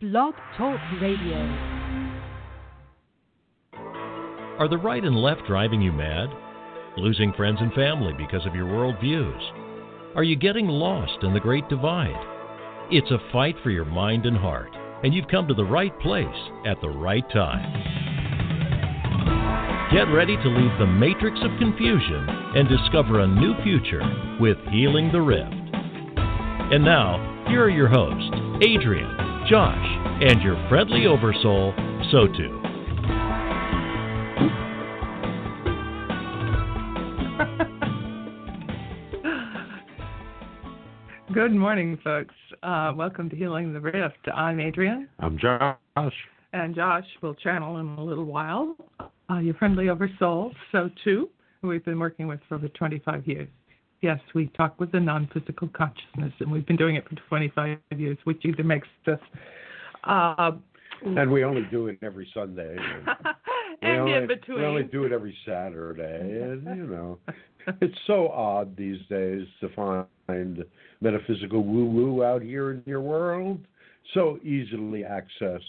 Blog Talk Radio. Are the right and left driving you mad? Losing friends and family because of your worldviews? Are you getting lost in the Great Divide? It's a fight for your mind and heart, and you've come to the right place at the right time. Get ready to leave the matrix of confusion and discover a new future with Healing the Rift. And now, here are your hosts, Adrian, Josh, and your friendly oversoul, Sotu. Good morning, folks. Uh, welcome to Healing the Rift. I'm Adrian. I'm Josh. And Josh will channel in a little while. Uh, your friendly oversoul, so too, who we've been working with for over 25 years. Yes, we talk with the non physical consciousness, and we've been doing it for 25 years, which either makes us. Uh, and we only do it every Sunday. And, and only, in between. We only do it every Saturday. And, you know, it's so odd these days to find metaphysical woo woo out here in your world, so easily accessed.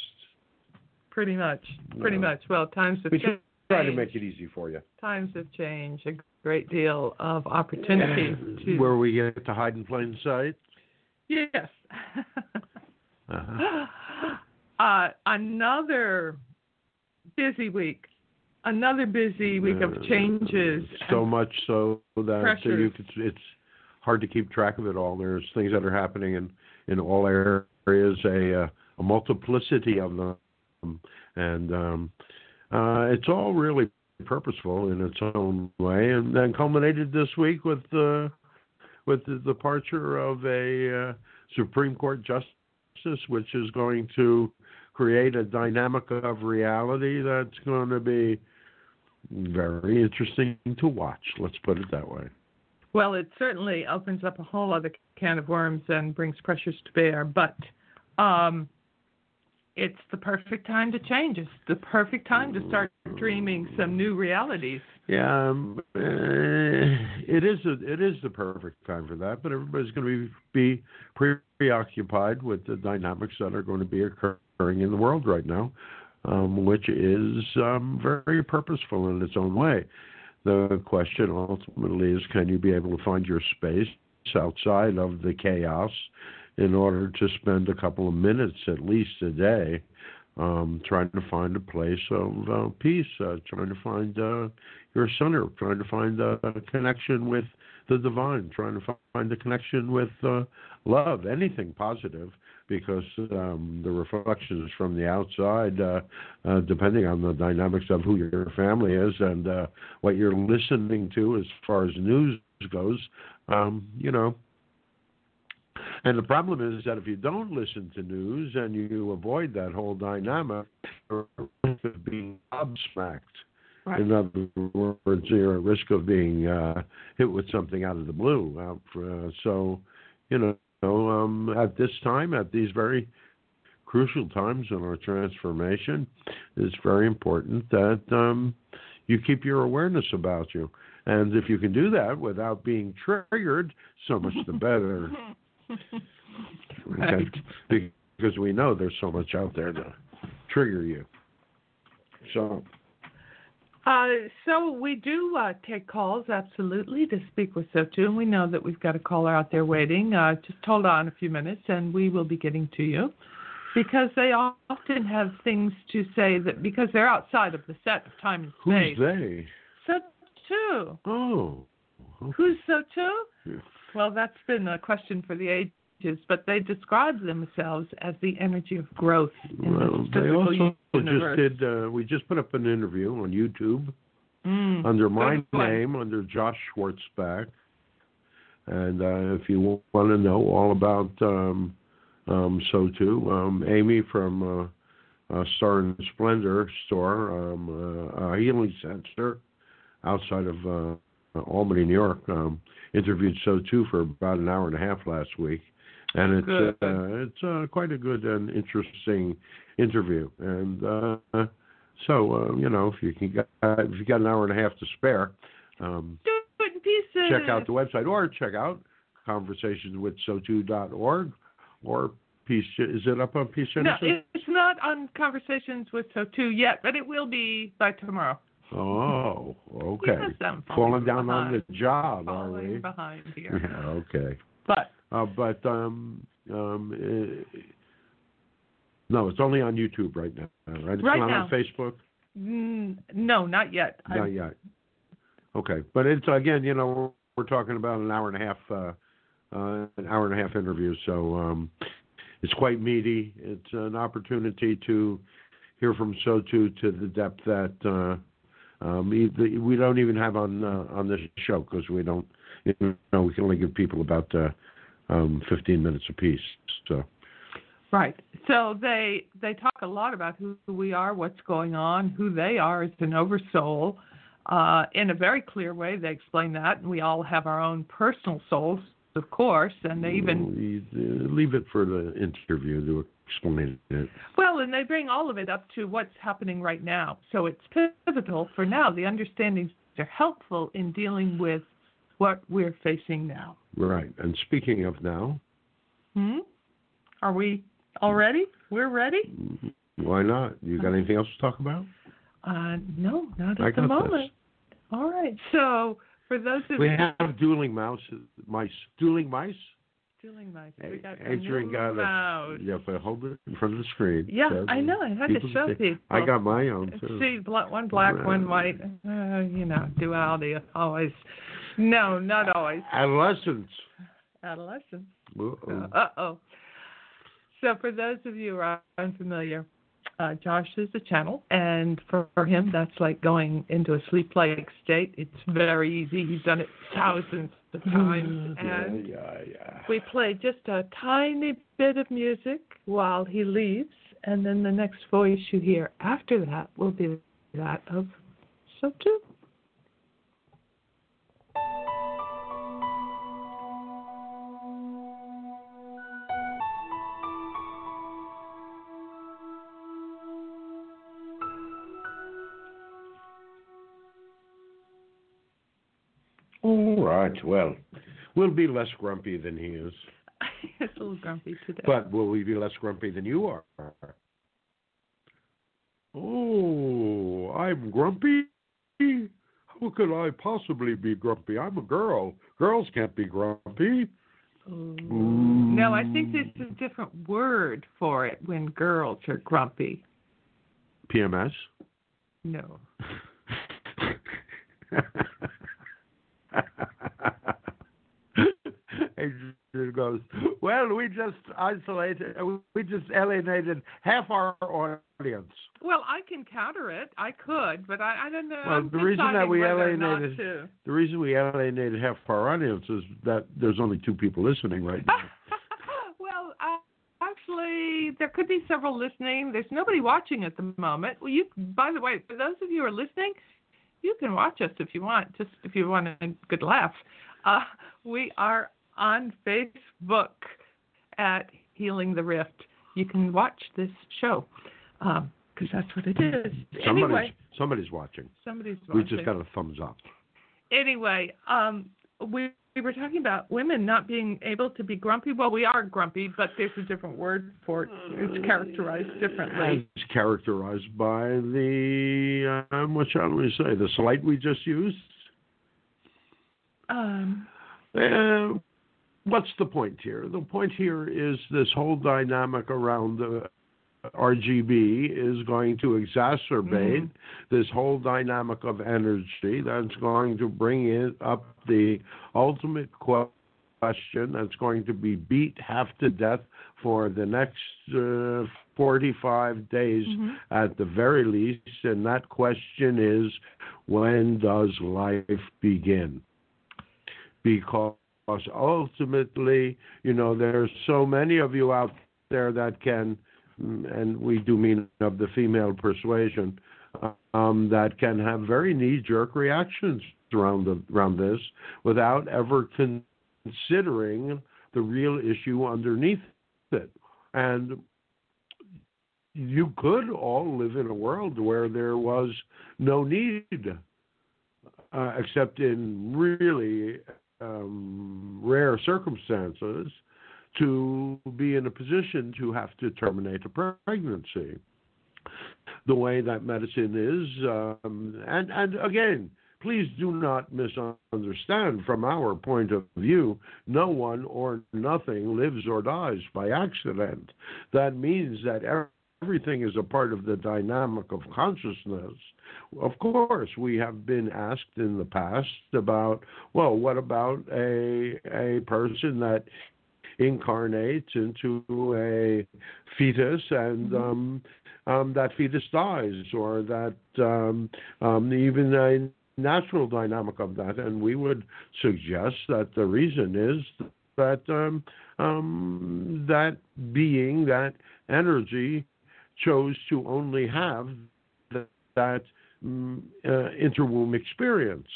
Pretty much. Pretty No. much. Well, times have changed. Try to make it easy for you. Times have changed. A great deal of opportunity to. Where we get to hide in plain sight. Yes. Uh-huh. uh, another busy week. Another busy week of Uh, changes. So much so that Pressures. you could, it's hard to keep track of it all. There's things that are happening in, in all areas, a, uh, a multiplicity of them, and um, uh, it's all really purposeful in its own way. And then culminated this week with uh, with the departure of a uh, Supreme Court justice, which is going to create a dynamic of reality that's going to be very interesting to watch. Let's put it that way. Well, it certainly opens up a whole other can of worms and brings pressures to bear, but um, it's the perfect time to change. It's the perfect time to start dreaming some new realities. Yeah, um, uh, it is a, it is the perfect time for that, but everybody's going to be, be preoccupied with the dynamics that are going to be occurring in the world right now, um, which is um, very purposeful in its own way. The question ultimately is, can you be able to find your space outside of the chaos in order to spend a couple of minutes at least a day um, trying to find a place of uh, peace, uh, trying to find uh, your center, trying to find a, connection with the divine, trying to find a connection with uh, love, anything positive, because um, the reflections from the outside, uh, uh, depending on the dynamics of who your family is and what you're listening to as far as news goes, um, you know, and the problem is that if you don't listen to news and you avoid that whole dynamic, you're at risk of being gobsmacked. Right. In other words, you're at risk of being uh, hit with something out of the blue. For, uh, so, you know, um, at this time, at these very crucial times in our transformation, it's very important that um, you keep your awareness about you. And if you can do that without being triggered, so much the better. Right. Okay? Because we know there's so much out there to trigger you. So, Uh, so we do uh, take calls, absolutely, to speak with Sotu, and we know that we've got a caller out there waiting. Uh, just hold on a few minutes, and we will be getting to you, because they often have things to say that because they're outside of the set of time and space. who's they? Sotu, Oh. who's Sotu? Well, that's been a question for the ages, but they describe themselves as the energy of growth in Well, this they also universe. just did, uh, we just put up an interview on YouTube Mm, under my name, under Josh Schwartzbach. And uh, if you want to know all about um, um, Sotu, um, Amy from uh, uh, Star and Splendor store, um, uh, a healing center outside of uh, Albany, New York, um, interviewed so too for about an hour and a half last week, and it's uh, it's uh, quite a good and interesting interview. And uh, so uh, you know, if you can get, if you got an hour and a half to spare, um, Do it in pieces. check out the website or check out conversationswithsotu.org or Peace. Is it up on Peace No, Genesis? it's not on Conversations with So Too yet, but it will be by tomorrow. Oh, okay. Falling down behind. on the job, are Falling we? behind here. Yeah, okay. But Uh, but um, um, uh, no, it's only on YouTube right now, right? It's Right not now. on Facebook. mm, no, not yet. Not yet. Okay, but it's again, you know, we're, we're talking about an hour and a half, uh, uh, an hour and a half interview, so um, it's quite meaty. It's an opportunity to hear from Sotu to the depth that uh, um, we don't even have on uh, on this show because we don't, you know, we can only give people about uh, um, 15 minutes apiece. So Right. So they they talk a lot about who we are, what's going on, who they are as an oversoul. Uh, in a very clear way, they explain that, and we all have our own personal souls, of course, and they even uh, leave it for the interview to explain it. well, and they bring all of it up to what's happening right now. So it's pivotal for now. The understandings are helpful in dealing with what we're facing now. Right. And speaking of now, Hmm? Are we all ready? We're ready? why not? You got anything else to talk about? Uh, no, not I at the moment. this. All right. So for those of We have dueling mouse, mice, dueling mice. Dueling mice, we got Adrian got a. Yeah, I hold it in front of the screen. Yeah, so I know. I had to show see- people. I got my own too. See, one black, one white. Uh, you know, duality always. No, not always. Adolescents. Adolescence. Uh oh. So for those of you who are unfamiliar, uh, Josh is the channel, and for, for him, that's like going into a sleep-like state. It's very easy. He's done it thousands of times, and yeah, yeah. we play just a tiny bit of music while he leaves, and then the next voice you hear after that will be that of so All right. Well, we'll be less grumpy than he is, He's a little grumpy today. but will we be less grumpy than you are? Oh, I'm grumpy. How could I possibly be grumpy? I'm a girl. Girls can't be grumpy. Ooh. No, I think there's a different word for it when girls are grumpy. PMS. No. Adrian goes, well, we just isolated, we just alienated half our audience. Well, I can counter it. I could, but I, I don't know. Well, I'm the reason that we whether or not alienated- The reason we alienated half our audience is that there's only two people listening right now. well, uh, actually, there could be several listening. There's nobody watching at the moment. Well, you, by the way, for those of you who are listening, you can watch us if you want, just if you want a good laugh. Uh, we are on Facebook at Healing the Rift. You can watch this show because that's what it is. Somebody's, Anyway, somebody's watching. somebody's watching. We just got a thumbs up. anyway, um, we, we were talking about women not being able to be grumpy. Well, we are grumpy, but there's a different word for it. It's characterized differently. It's characterized by the, um, what shall we say, the slight we just used. Um, Uh, what's the point here? The point here is this whole dynamic around the RBG is going to exacerbate this whole dynamic of energy that's going to bring it up the ultimate question that's going to be beat half to death for the next uh, 45 days mhm. at the very least. And that question is when does life begin? Because ultimately, you know, there's so many of you out there that can, and we do mean of the female persuasion, um, that can have very knee-jerk reactions around the, around this without ever considering the real issue underneath it. And you could all live in a world where there was no need, uh, except in really um, rare circumstances, to be in a position to have to terminate a pregnancy. The way that medicine is, um, and and again, please do not misunderstand from our point of view. No one or nothing lives or dies by accident. That means that everything is a part of the dynamic of consciousness. Of course, we have been asked in the past about, well, what about a a person that incarnates into a fetus and mm-hmm. um, um, that fetus dies, or that um, um, even a natural dynamic of that. And we would suggest that the reason is that um, um, that being, that energy, chose to only have that, that um, uh, interwomb experience.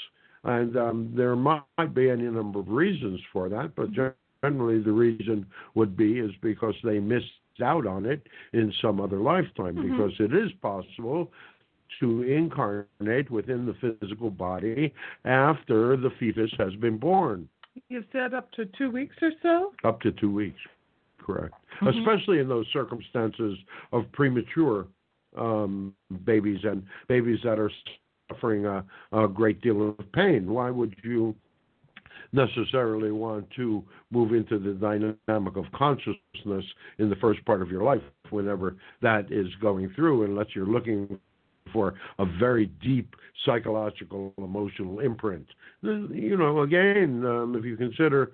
And um, there might be any number of reasons for that, but generally the reason would be is because they missed out on it in some other lifetime, mm-hmm. because it is possible to incarnate within the physical body after the fetus has been born. You said up to two weeks or so? Up to two weeks, correct. Mm-hmm. Especially in those circumstances of premature um, babies and babies that are suffering a, a great deal of pain. Why would you necessarily want to move into the dynamic of consciousness in the first part of your life whenever that is going through, unless you're looking for a very deep psychological, emotional imprint. You know, again, um, if you consider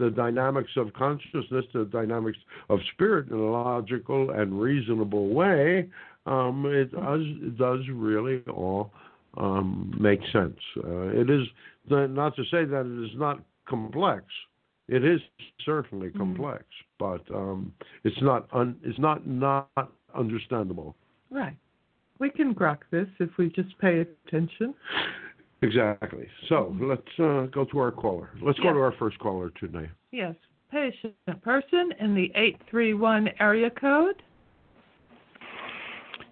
the dynamics of consciousness, the dynamics of spirit in a logical and reasonable way, um, it does it does really all um, make sense. Uh, it is not to say that it is not complex. It is certainly mm-hmm. complex, mm-hmm. but um, it's not un, it's not not understandable. Right. We can grok this if we just pay attention. Exactly. So let's uh, go to our caller. Let's yes. go to our first caller today. Yes. Patient person in the 831 area code.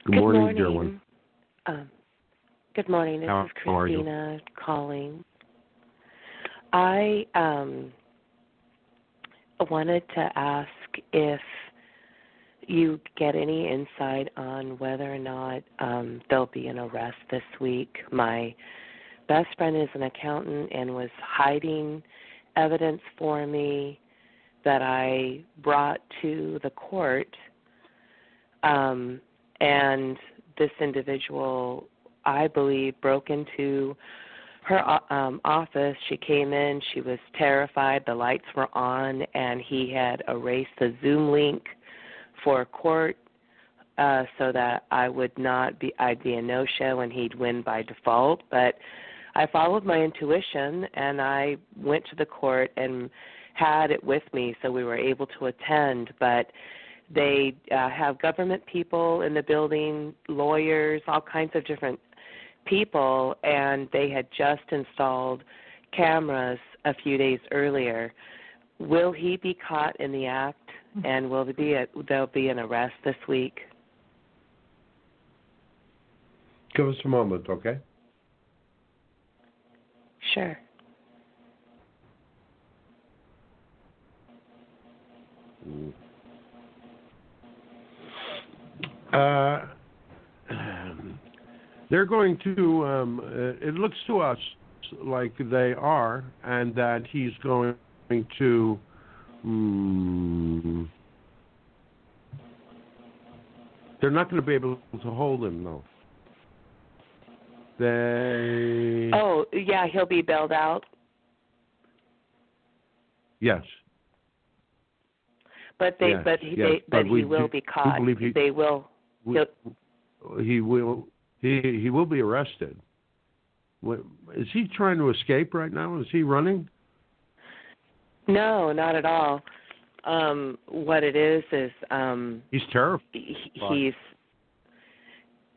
Good, good morning, dear one. Um, good morning. This How is Christina calling. I um, wanted to ask if you get any insight on whether or not um, there'll be an arrest this week. My best friend is an accountant and was hiding evidence for me that I brought to the court. Um, and this individual, I believe, broke into her um, office. She came in. She was terrified. The lights were on, and he had erased the Zoom link for court uh, so that I would not be I'd be a no show and he'd win by default. But I followed my intuition and I went to the court and had it with me so we were able to attend. But they uh, have government people in the building, lawyers, all kinds of different people, and they had just installed cameras a few days earlier. Will he be caught in the act? And will there be a, there'll be an arrest this week? Give us a moment, okay? Sure. Uh, they're going to. Um, it looks to us like they are, and that he's going to Hmm. They're not going to be able to hold him, though. They. Oh yeah, he'll be bailed out. Yes. But they, yes, but he, yes. they, but, but he will be caught. He, they will. We, he will. He he will be arrested. Is he trying to escape right now? Is he running? No, not at all. Um, what it is is um, he's terrified. he's.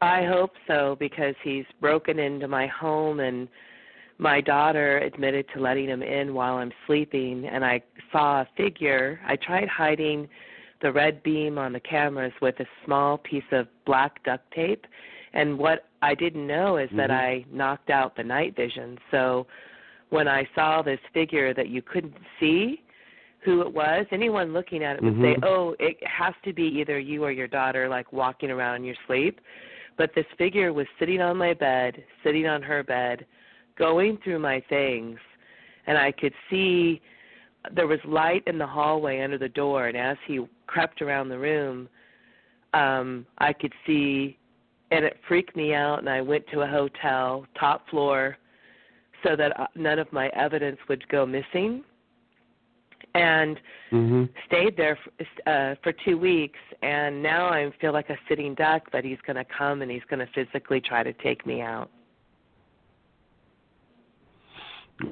I hope so because he's broken into my home and my daughter admitted to letting him in while I'm sleeping and I saw a figure. I tried hiding the red beam on the cameras with a small piece of black duct tape and what I didn't know is mm-hmm. that I knocked out the night vision. So when I saw this figure that you couldn't see, who it was. Anyone looking at it would Mhm. say, "Oh, it has to be either you or your daughter, like walking around in your sleep." But this figure was sitting on my bed, sitting on her bed, going through my things, and I could see there was light in the hallway under the door. And as he crept around the room, um, I could see, and it freaked me out. And I went to a hotel, top floor, so that uh, none of my evidence would go missing and hmm stayed there for, uh, for two weeks. And now I feel like a sitting duck that he's going to come and he's going to physically try to take me out.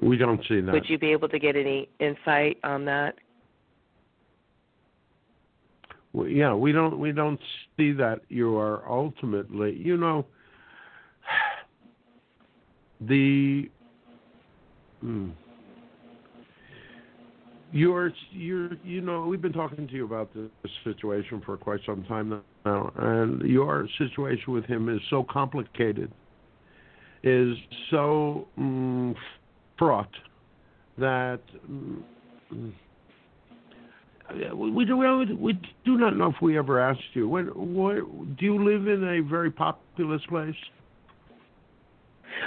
We don't see that. Would you be able to get any insight on that? Well, yeah, we don't we don't see that you are ultimately, you know, the hmm, you're you're you know we've been talking to you about this situation for quite some time now, and your situation with him is so complicated, is so mm, fraught that. Mm, we do we, we do not know if we ever asked you. When, where, do you live in a very populous place?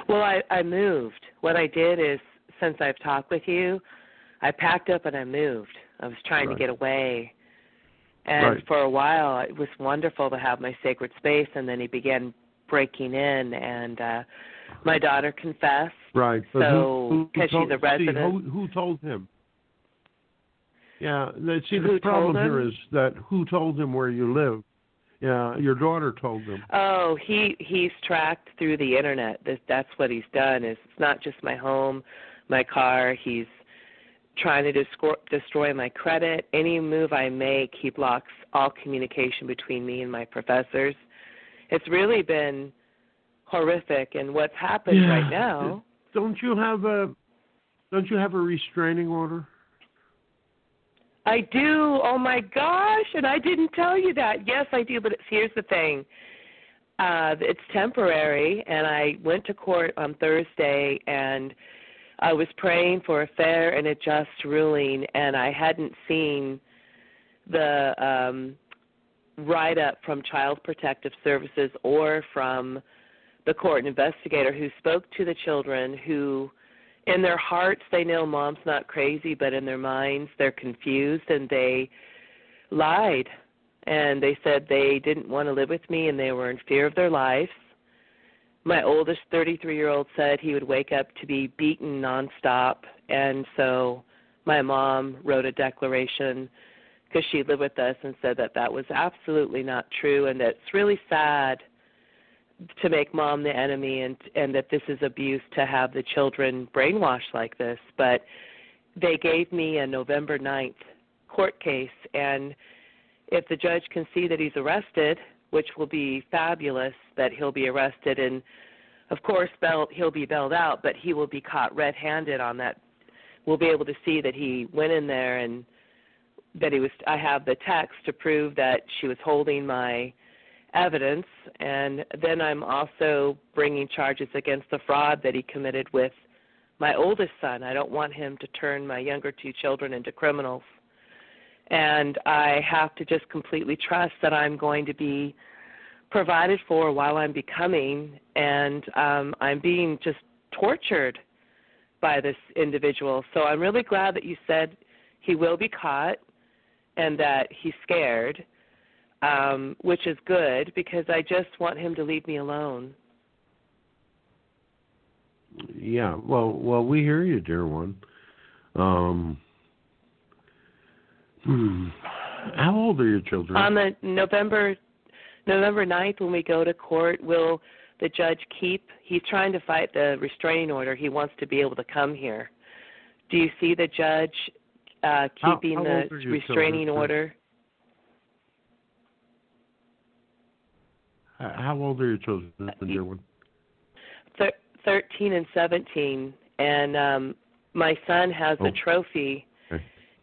Well, I I moved. What I did is since I've talked with you, I packed up and I moved. I was trying Right. to get away. And Right. for a while it was wonderful to have my sacred space and then he began breaking in and uh my daughter confessed. Right. So, who, who 'cause she's a resident- See, who, who told him? Yeah. See, the Who problem here is that who told him where you live? Yeah, your daughter told him. Oh, he he's tracked through the internet. That's what he's done. Is it's not just my home, my car. He's trying to destroy, destroy my credit. Any move I make, he blocks all communication between me and my professors. It's really been horrific. And what's happened Yeah. right now? Don't you have a Don't you have a restraining order? I do. Oh my gosh! And I didn't tell you that. Yes, I do. But it's, here's the thing. Uh, it's temporary, and I went to court on Thursday, and I was praying for a fair and a just ruling, and I hadn't seen the um, write up from Child Protective Services or from the court investigator who spoke to the children who in their hearts they know mom's not crazy but in their minds they're confused and they lied. And they said they didn't want to live with me and they were in fear of their lives my oldest 33 year old said he would wake up to be beaten nonstop. And so my mom wrote a declaration because she lived with us and said that that was absolutely not true and that it's really sad to make mom the enemy and and that this is abuse to have the children brainwashed like this. But they gave me a November 9th court case and if the judge can see that he's arrested which will be fabulous that he'll be arrested and of course bail, he'll be bailed out but he will be caught red-handed on that we'll be able to see that he went in there and that he was I have the text to prove that she was holding my evidence and then I'm also bringing charges against the fraud that he committed with my oldest son. I don't want him to turn my younger two children into criminals. And I have to just completely trust that I'm going to be provided for while I'm becoming and um I'm being just tortured by this individual. So I'm really glad that you said he will be caught and that he's scared um, which is good because I just want him to leave me alone. Yeah. Well, well, we hear you, dear one. Um. Hmm. How old are your children? On the November November ninth, when we go to court, will the judge keep? He's trying to fight the restraining order. He wants to be able to come here. Do you see the judge uh, keeping how the are your restraining children? order? How old are your children, The dear one? Thir- Thirteen and seventeen, and um, my son has Oh. a trophy.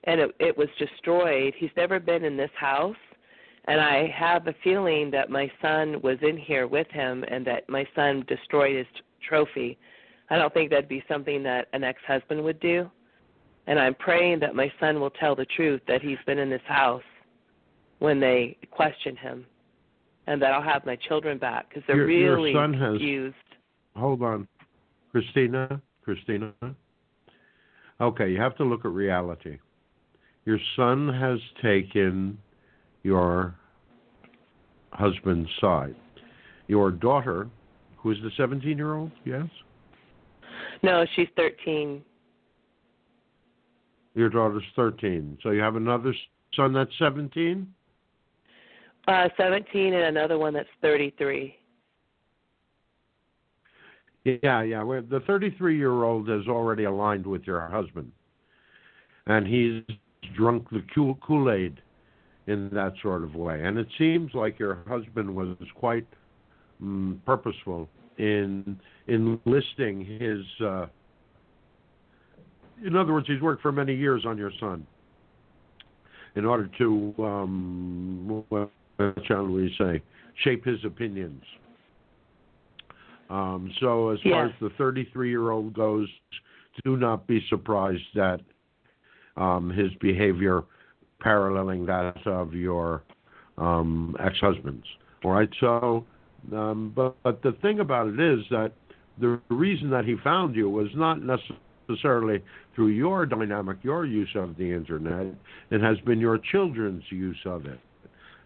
And it, it was destroyed. He's never been in this house, and I have a feeling that my son was in here with him and that my son destroyed his t- trophy. I don't think that'd be something that an ex-husband would do, And I'm praying that my son will tell the truth that he's been in this house when they question him, and that I'll have my children back because they're Your- your really son has- confused. Hold on, Christina. Christina. Okay, you have to look at reality. Your son has taken your husband's side. Your daughter, who is the 17 year old, yes? No, she's 13. Your daughter's 13. So you have another son that's 17? Uh, 17 and another one that's 33. Yeah, yeah. The 33 year old is already aligned with your husband. And he's drunk the Kool Aid in that sort of way. And it seems like your husband was quite mm, purposeful in enlisting his. Uh, in other words, he's worked for many years on your son in order to, um, what shall we say, shape his opinions. Um, so, as far as the 33 year old goes, do not be surprised that um, his behavior paralleling that of your um, ex husband's. All right, so, um, but, but the thing about it is that the reason that he found you was not necessarily through your dynamic, your use of the internet. It has been your children's use of it.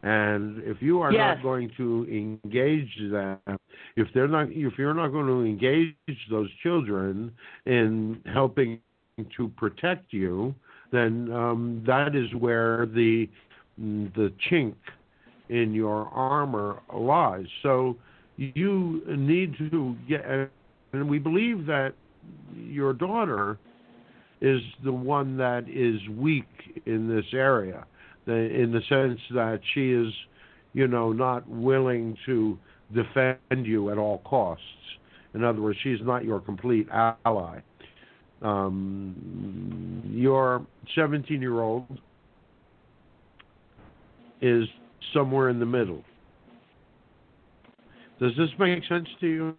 And if you are Yes. not going to engage them, if they're not, if you're not going to engage those children in helping to protect you, then um, that is where the the chink in your armor lies. So you need to get, and we believe that your daughter is the one that is weak in this area, in the sense that she is, you know, not willing to defend you at all costs. In other words, she's not your complete ally. Um, your 17 year old is somewhere in the middle. Does this make sense to you?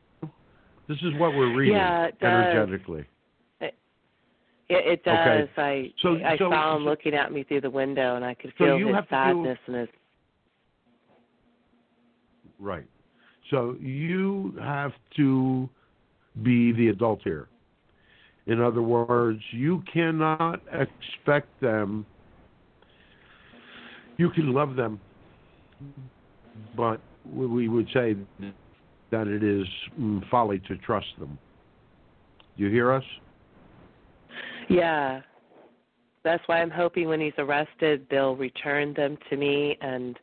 This is what we're reading Yeah, it does. energetically. It, it does. Okay. I So- I so- saw him so- looking at me through the window, and I could feel his have to do- sadness and his. Right. So you have to be the adult here. In other words, you cannot expect them. You can love them, but we- would say that it is mm, folly to trust them. You hear us? Yeah, that's why I'm hoping when he's arrested, they'll return them to me, and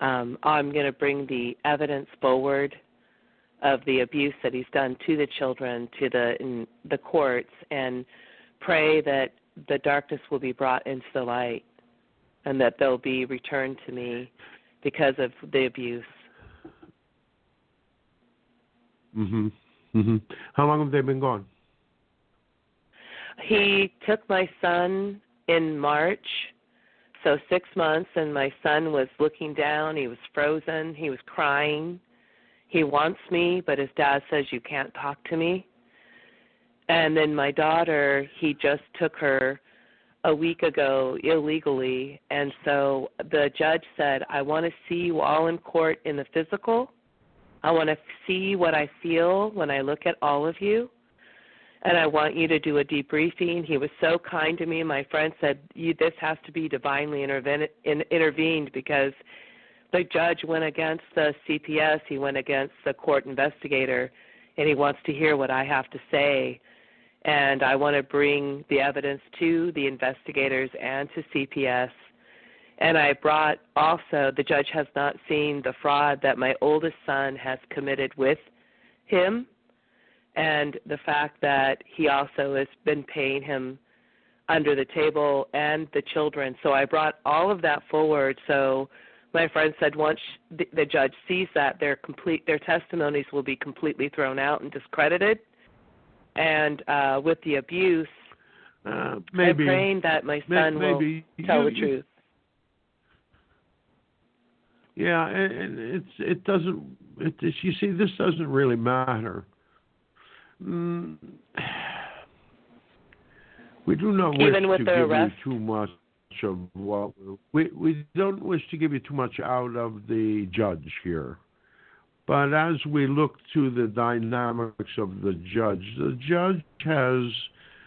um, I'm going to bring the evidence forward of the abuse that he's done to the children to the in the courts, and pray that the darkness will be brought into the light, and that they'll be returned to me because of the abuse. Mhm. Mhm. How long have they been gone? He took my son in March, so six months, and my son was looking down. He was frozen. He was crying. He wants me, but his dad says, You can't talk to me. And then my daughter, he just took her a week ago illegally. And so the judge said, I want to see you all in court in the physical. I want to see what I feel when I look at all of you and I want you to do a debriefing. He was so kind to me. My friend said, you, "This has to be divinely interven- in, intervened because the judge went against the CPS. He went against the court investigator, and he wants to hear what I have to say. And I want to bring the evidence to the investigators and to CPS. And I brought also the judge has not seen the fraud that my oldest son has committed with him and the fact that he also has been paying him under the table and the children. So I brought all of that forward. So my friend said once the, the judge sees that, their complete their testimonies will be completely thrown out and discredited. And uh, with the abuse, Uh, maybe. I'm praying that my son maybe. will tell You- the truth. Yeah, and and it's it doesn't. It, you see, this doesn't really matter. Mm, We do not Even wish with to the give arrest? you too much of what we we don't wish to give you too much out of the judge here. But as we look to the dynamics of the judge, the judge has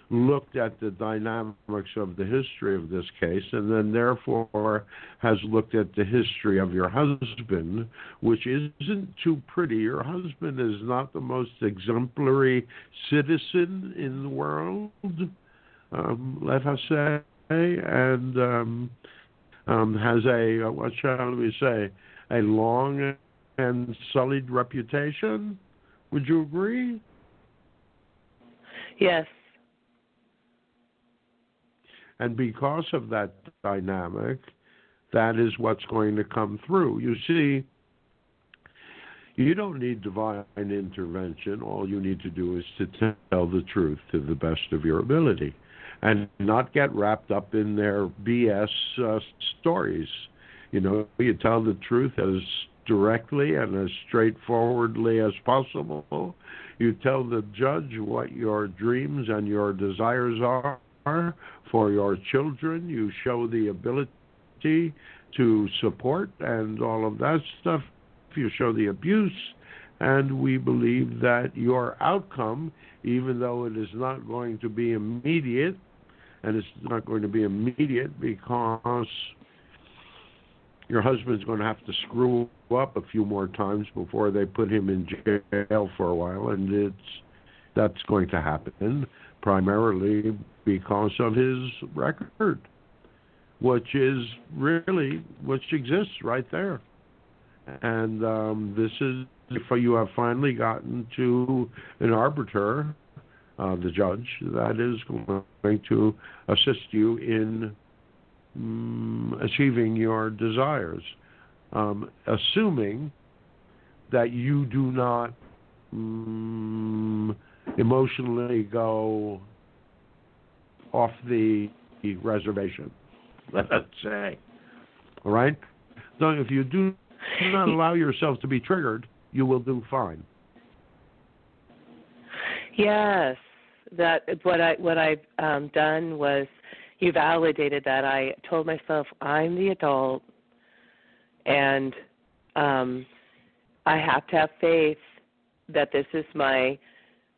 looked at the dynamics of the history of this case and then therefore has looked at the history of your husband, which isn't too pretty. Your husband is not the most exemplary citizen in the world, um, let us say, and um, um, has a, uh, what shall we say, a long and sullied reputation. Would you agree? Yes. And because of that dynamic, that is what's going to come through. You see, you don't need divine intervention. All you need to do is to tell the truth to the best of your ability and not get wrapped up in their BS uh, stories. You know, you tell the truth as directly and as straightforwardly as possible. You tell the judge what your dreams and your desires are for your children. You show the ability to support and all of that stuff. You show the abuse. And we believe that your outcome, even though it is not going to be immediate, and it's not going to be immediate because your husband's going to have to screw up a few more times before they put him in jail for a while, and it's that's going to happen primarily because of his record, which is really which exists right there. And um, this is if you have finally gotten to an arbiter, uh, the judge, that is going to assist you in um, achieving your desires, um, assuming that you do not um, emotionally go off the reservation, let's say. All right? So if you do not allow yourself to be triggered, you will do fine. Yes, that what I what I've um, done was you validated that. I told myself I'm the adult, and um, I have to have faith that this is my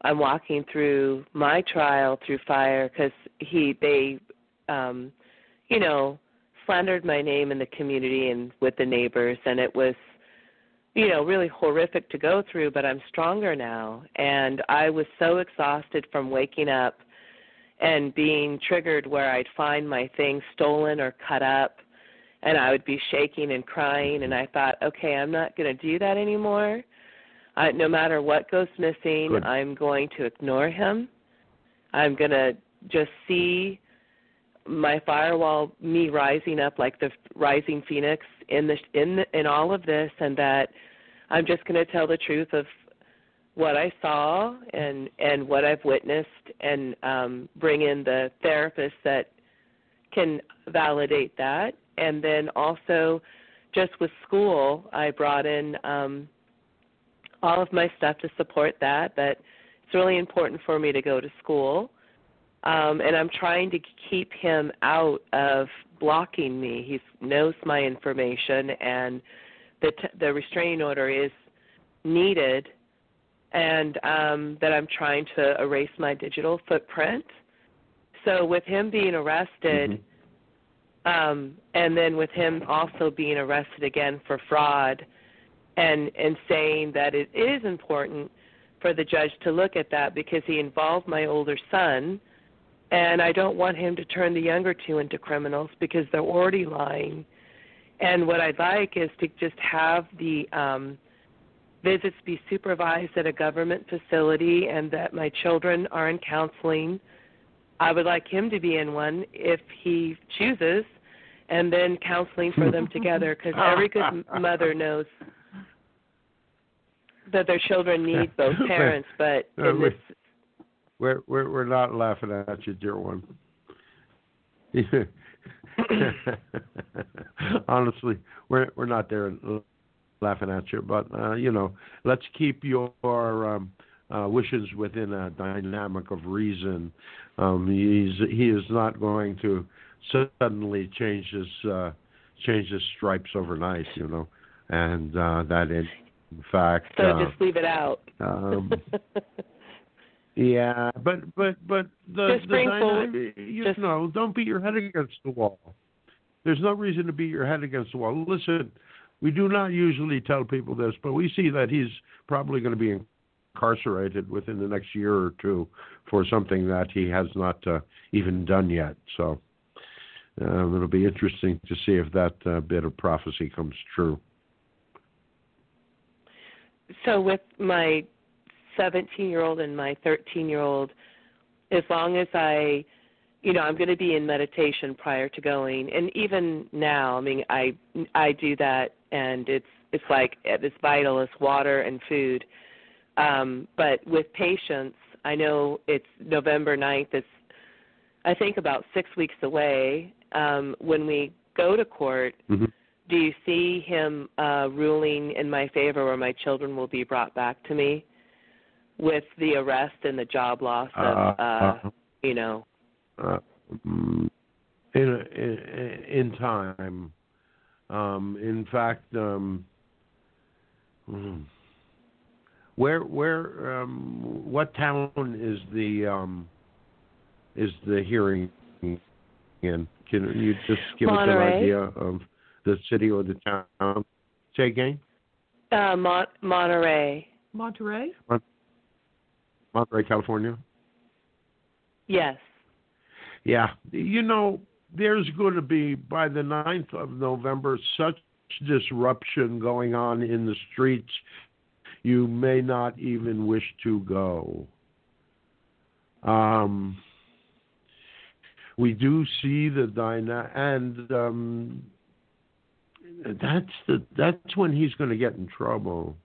I'm walking through my trial through fire because he they um you know slandered my name in the community and with the neighbors and it was you know really horrific to go through but I'm stronger now and I was so exhausted from waking up and being triggered where I'd find my things stolen or cut up and I would be shaking and crying and I thought okay I'm not going to do that anymore I, no matter what goes missing, Good. I'm going to ignore him. I'm going to just see my firewall, me rising up like the rising phoenix in the in the, in all of this, and that I'm just going to tell the truth of what I saw and and what I've witnessed, and um, bring in the therapist that can validate that, and then also just with school, I brought in. Um, all of my stuff to support that. But it's really important for me to go to school. Um, and I'm trying to keep him out of blocking me. He knows my information, and the t- the restraining order is needed, and um, that I'm trying to erase my digital footprint. So with him being arrested, Mhm. um, and then with him also being arrested again for fraud, and and saying that it is important for the judge to look at that because he involved my older son and I don't want him to turn the younger two into criminals because they're already lying. And what I'd like is to just have the um visits be supervised at a government facility and that my children are in counseling. I would like him to be in one if he chooses and then counseling for them together because every good mother knows that their children need both parents, but Uh, in we- this We're we're we're not laughing at you, dear one. Honestly, we're we're not there laughing at you, but uh, you know, let's keep your um, uh, wishes within a dynamic of reason. Um, he's he is not going to suddenly change his uh, change his stripes overnight, you know, and uh, that in, in fact. So uh, just leave it out. Um, yeah, but but but the Just the bring dynamic, you just- know, don't beat your head against the wall. There's no reason to beat your head against the wall. Listen, we do not usually tell people this, but we see that he's probably going to be incarcerated within the next year or two for something that he has not uh, even done yet. So um, it'll be interesting to see if that uh, bit of prophecy comes true. so with my 17 year old and my 13 year old as long as i you know i'm going to be in meditation prior to going. And even now i mean i i do that and it's it's like it's vital as water and food. Um but with patience i know it's november ninth it's i think about six weeks away um when we go to court hmm do you see him uh, ruling in my favor where my children will be brought back to me with the arrest and the job loss of, Uh, uh, uh, you know, uh, mm, in, in in time. Um, in fact, um, mm, where where um, what town is the um, is the hearing in? Can you just give us an idea of the city or the town? Say again. uh, Mon- Monterey. Monterey? Monterey, California. Yes. Yeah, you know, there's going to be by the 9th of November such disruption going on in the streets, you may not even wish to go. Um, we do see the dyna, and um, that's the that's when he's going to get in trouble.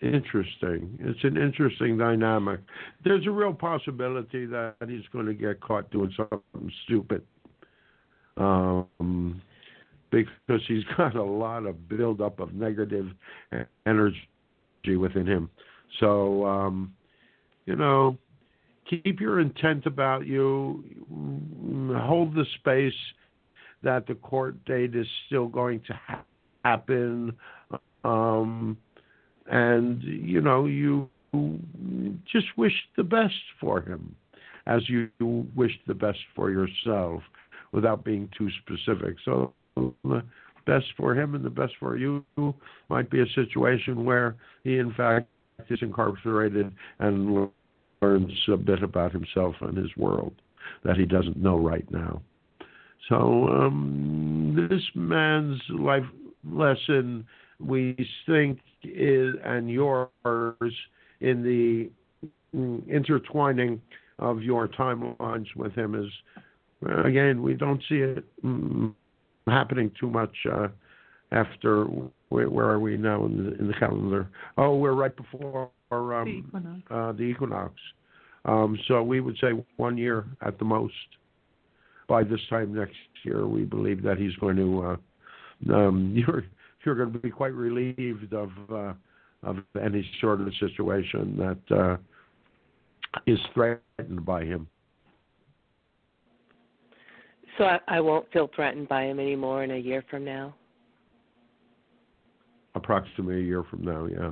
Interesting. It's an interesting dynamic. There's a real possibility that he's going to get caught doing something stupid. Um, because he's got a lot of buildup of negative energy within him. So, um, you know, keep your intent about you. Hold the space that the court date is still going to ha- happen. Um, and you know you just wish the best for him as you wish the best for yourself without being too specific. So the best for him and the best for you might be a situation where he in fact is incarcerated and learns a bit about himself and his world that he doesn't know right now. So um, this man's life lesson we think is and yours in the intertwining of your timelines with him is uh, again we don't see it mm, happening too much uh, after where, where are we now in the, in the calendar? Oh we're right before the um, equinox. uh, the equinox. Um, so we would say one year at the most. By this time next year we believe that he's going to uh, um, you're you're going to be quite relieved of uh, of any sort of situation that uh, is threatened by him. So I, I won't feel threatened by him anymore in a year from now. Approximately a year from now, yeah.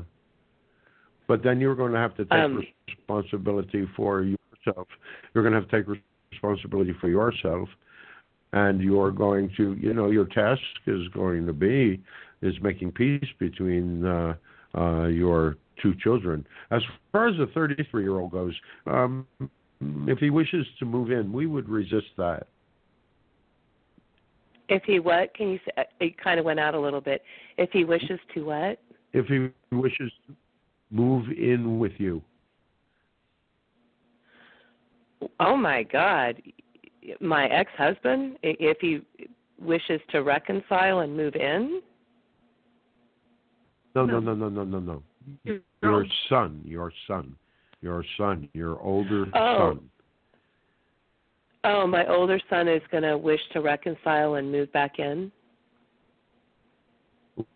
But then you're going to have to take Um, responsibility for yourself. You're going to have to take responsibility for yourself, and you're going to, you know, your task is going to be is making peace between uh, uh, your two children. As far as the 33 year old goes, um, if he wishes to move in, we would resist that. If he what? Can you say? It kind of went out a little bit. If he wishes to what? If he wishes to move in with you, Oh my God, my ex-husband. If he wishes to reconcile and move in. No, no, No. no, no, no, no. Your Your son, your son, your son, your older Oh. son. Oh, my older son is going to wish to reconcile and move back in.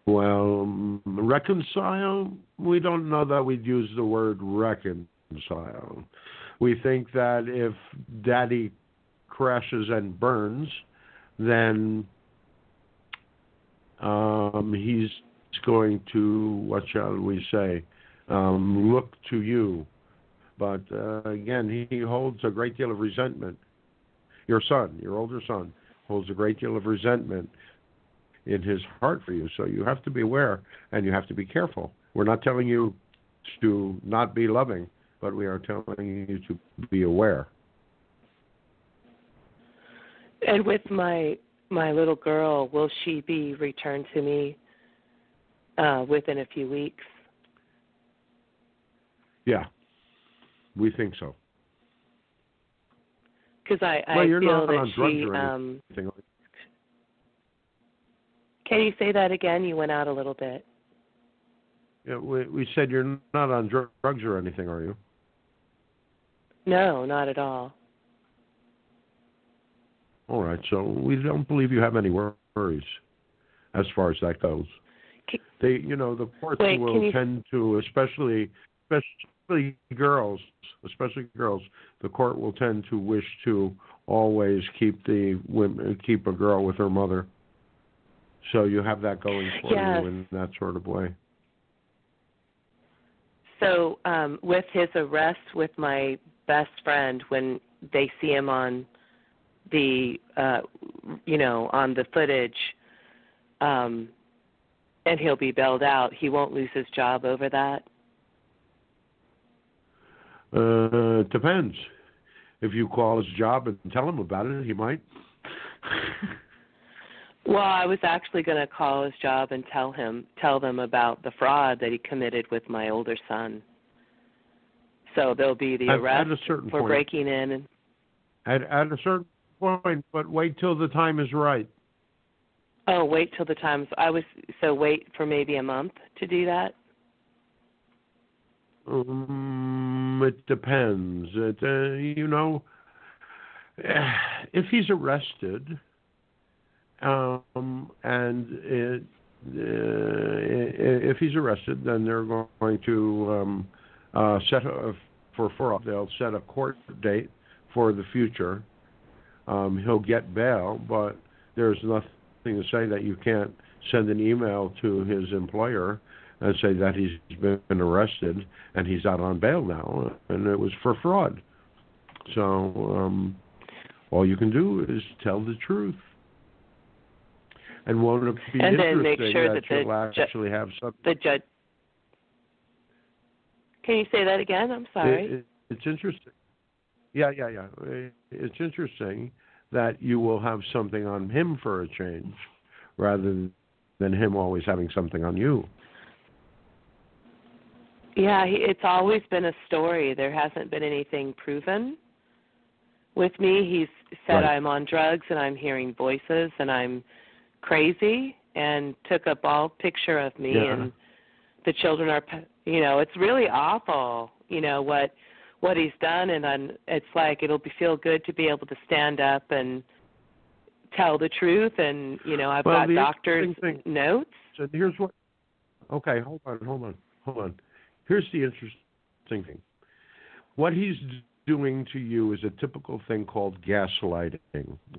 Well, reconcile, we don't know that we'd use the word reconcile. We think that if daddy crashes and burns, then um, he's going to, what shall we say, um, look to you. But uh, again, he holds a great deal of resentment. Your son, your older son, holds a great deal of resentment in his heart for you. So you have to be aware and you have to be careful. We're not telling you to not be loving, but we are telling you to be aware. And with my my little girl, will she be returned to me uh, within a few weeks? Yeah, we think so. Because I, well, I you're feel not that on drugs she. or Um, anything. can you say that again? You went out a little bit. Yeah, we, we said you're not on dr- drugs or anything, are you? No, not at all. All right, so we don't believe you have any worries as far as that goes. They, you know, the courts Wait, will you- tend to, especially, especially girls, especially girls, the court will tend to wish to always keep the women, keep a girl with her mother. So you have that going for Yes. you in that sort of way. So, um, with his arrest with my best friend, when they see him on the, uh, you know, on the footage, um, and he'll be bailed out, he won't lose his job over that. Uh, it depends. If you call his job and tell him about it, he might. Well, I was actually going to call his job and tell him, tell them about the fraud that he committed with my older son. So there'll be the At- arrest for point. breaking in and At at a certain point, but wait till the time is right. Oh, wait till the times. I was so wait for maybe a month to do that. Um, it depends. It, uh, you know, if he's arrested, um, and it, uh, if he's arrested, then they're going to um, uh, set a, for for they'll set a court date for the future. Um, he'll get bail, but there's nothing to say that you can't send an email to his employer and say that he's been arrested and he's out on bail now, and it was for fraud. So um, all you can do is tell the truth. And won't it be And then make sure that the you'll ju- actually have something? The judge. Can you say that again? I'm sorry. It, it, it's interesting. Yeah, yeah, yeah. It's interesting that you will have something on him for a change, rather than him always having something on you. Yeah, he, it's always been a story. There hasn't been anything proven. With me, he's said Right. I'm on drugs and I'm hearing voices and I'm crazy and took a ball picture of me Yeah. and the children are p- you know, it's really awful, you know what what he's done and then it's like it'll be feel good to be able to stand up and tell the truth and you know, I've Well, got doctors thing- notes. So here's what. Okay, hold on, hold on, hold on. Here's the interesting thing. What he's doing to you is a typical thing called gaslighting.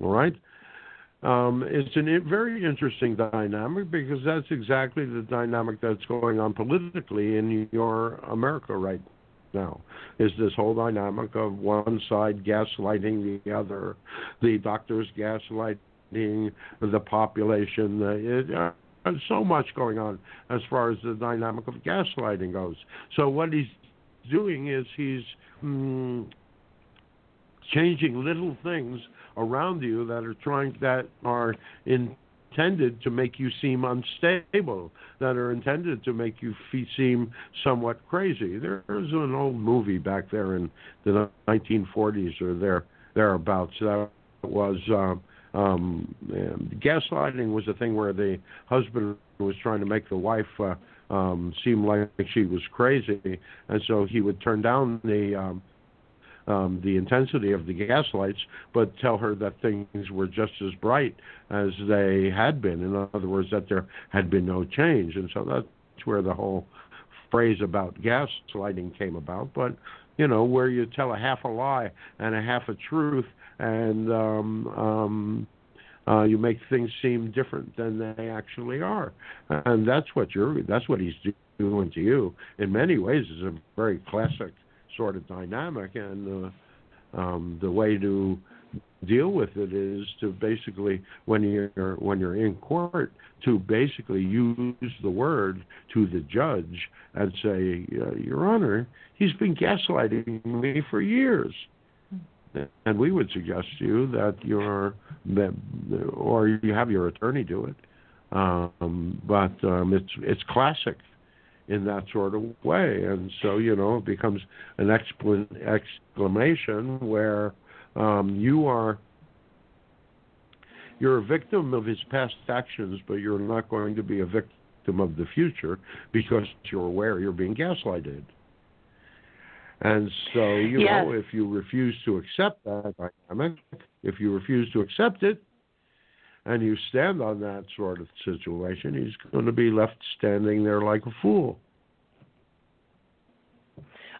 All right. Um, it's a very interesting dynamic because that's exactly the dynamic that's going on politically in your America right now. Is this whole dynamic of one side gaslighting the other, the doctors gaslighting the population? Uh, it, uh, so much going on as far as the dynamic of gaslighting goes. So what he's doing is he's mm, changing little things around you that are trying that are intended to make you seem unstable, that are intended to make you fe- seem somewhat crazy. There's an old movie back there in the 1940s or there thereabouts that was. Um, um, gaslighting was a thing where the husband was trying to make the wife uh, um, seem like she was crazy, and so he would turn down the um, um, the intensity of the gaslights, but tell her that things were just as bright as they had been. In other words, that there had been no change. And so that's where the whole phrase about gaslighting came about. But, you know, where you tell a half a lie and a half a truth and um, um, uh, you make things seem different than they actually are. And that's what you're, that's what he's doing to you. In many ways, is a very classic sort of dynamic, and uh, um, the way to deal with it is to basically when you're when you're in court to basically use the word to the judge and say uh, your honor he's been gaslighting me for years. And we would suggest to you that you're or you have your attorney do it. Um, but um, it's it's classic in that sort of way. And so, you know, it becomes an exclamation where um, you are you're a victim of his past actions, but you're not going to be a victim of the future because you're aware you're being gaslighted. And so, you yes. know, if you refuse to accept that dynamic, if you refuse to accept it, and you stand on that sort of situation, he's going to be left standing there like a fool.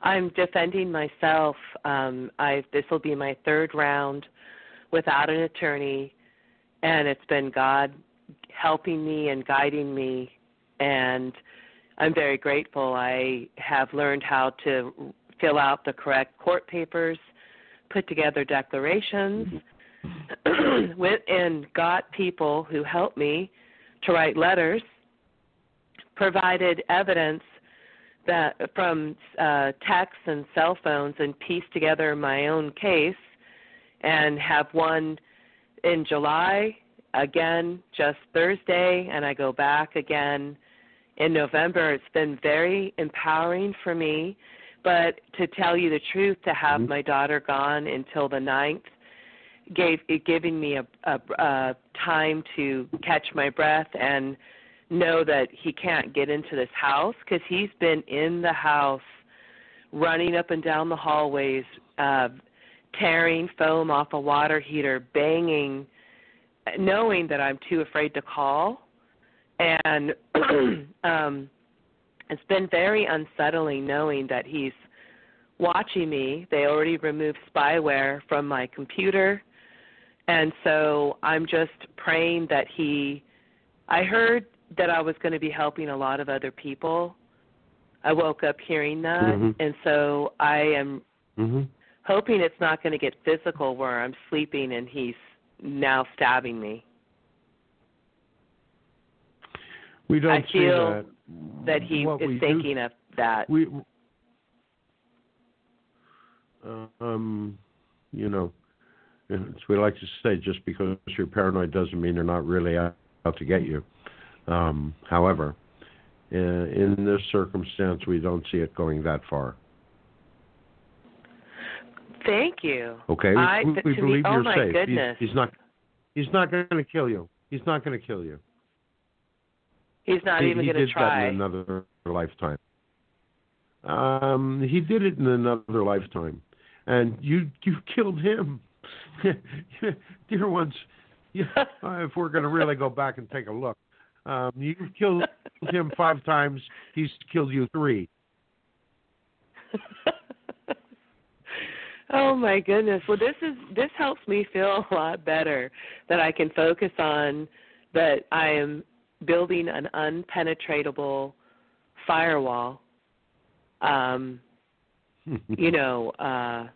I'm defending myself. Um, I this will be my third round without an attorney, and it's been God helping me and guiding me, and I'm very grateful. I have learned how to fill out the correct court papers, put together declarations, went and got people who helped me to write letters, provided evidence that from uh, texts and cell phones, and pieced together my own case, and have one in July again just Thursday, and I go back again in November. It's been very empowering for me. But to tell you the truth, to have mm-hmm. my daughter gone until the ninth gave it giving me a, a, a time to catch my breath and know that he can't get into this house because he's been in the house running up and down the hallways uh tearing foam off a water heater banging knowing that i'm too afraid to call. And um it's been very unsettling knowing that he's watching me. They already removed spyware from my computer and so I'm just praying that he I heard that I was going to be helping a lot of other people. I woke up hearing that mm-hmm. and so I am mm-hmm. hoping it's not going to get physical where I'm sleeping and he's now stabbing me. We don't I feel that. that he what is thinking do, of that. We uh, um you know as we like to say, just because you're paranoid doesn't mean they're not really out, out to get you. Um, however, in, in this circumstance, we don't see it going that far. Thank you. Okay, I, we, we believe me, oh you're my safe. Goodness. He's, he's not. He's not going to kill you. He's not going to kill you. He's not he, even going to try. He did that in another lifetime. Um, he did it in another lifetime, and you you killed him. dear ones, yeah, if we're going to really go back and take a look, um, you've killed him five times. He's killed you three. oh my goodness. Well, this is this helps me feel a lot better that I can focus on that I am building an unpenetratable firewall. Um, you know, uh,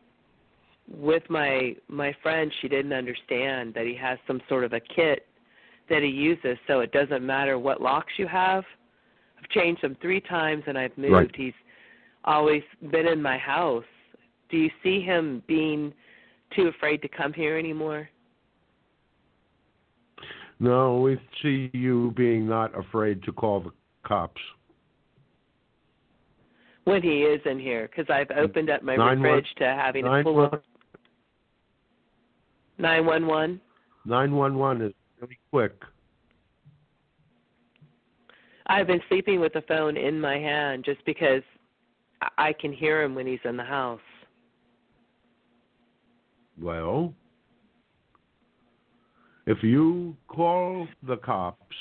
with my my friend she didn't understand that he has some sort of a kit that he uses so it doesn't matter what locks you have. I've changed them three times and i've moved. Right. he's always been in my house. Do you see him being too afraid to come here anymore? No we see you being not afraid to call the cops. When he is in here because I've opened up my nine fridge to having a full 911? 911 is really quick. I've been sleeping with the phone in my hand just because I can hear him when he's in the house. Well, if you call the cops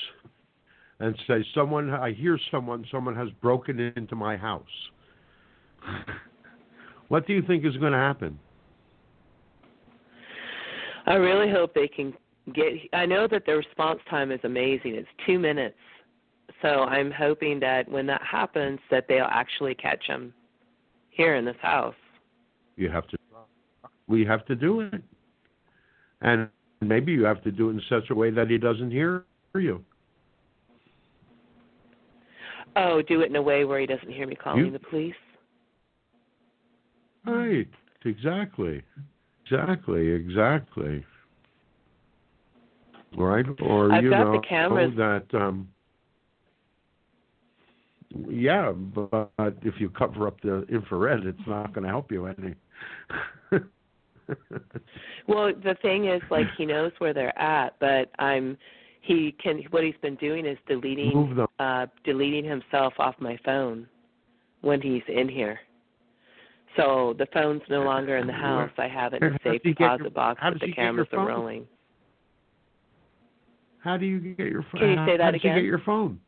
and say someone I hear someone someone has broken into my house. what do you think is going to happen? I really hope they can get I know that the response time is amazing. It's 2 minutes. So I'm hoping that when that happens that they'll actually catch him here in this house. You have to we have to do it. And maybe you have to do it in such a way that he doesn't hear you. Oh, do it in a way where he doesn't hear me calling You- the police. Right. Exactly. Exactly. Exactly. Right? Or I've you got know the cameras. that um yeah, but if you cover up the infrared, it's not going to help you any. Well, the thing is like he knows where they're at, but I'm he can what he's been doing is deleting Move them. uh deleting himself off my phone when he's in here. So the phone's no longer in the house. I have it in a safe get your- deposit box, but the he get your cameras are rolling. How do you get your phone? Can you how, say that how does again? he get your phone?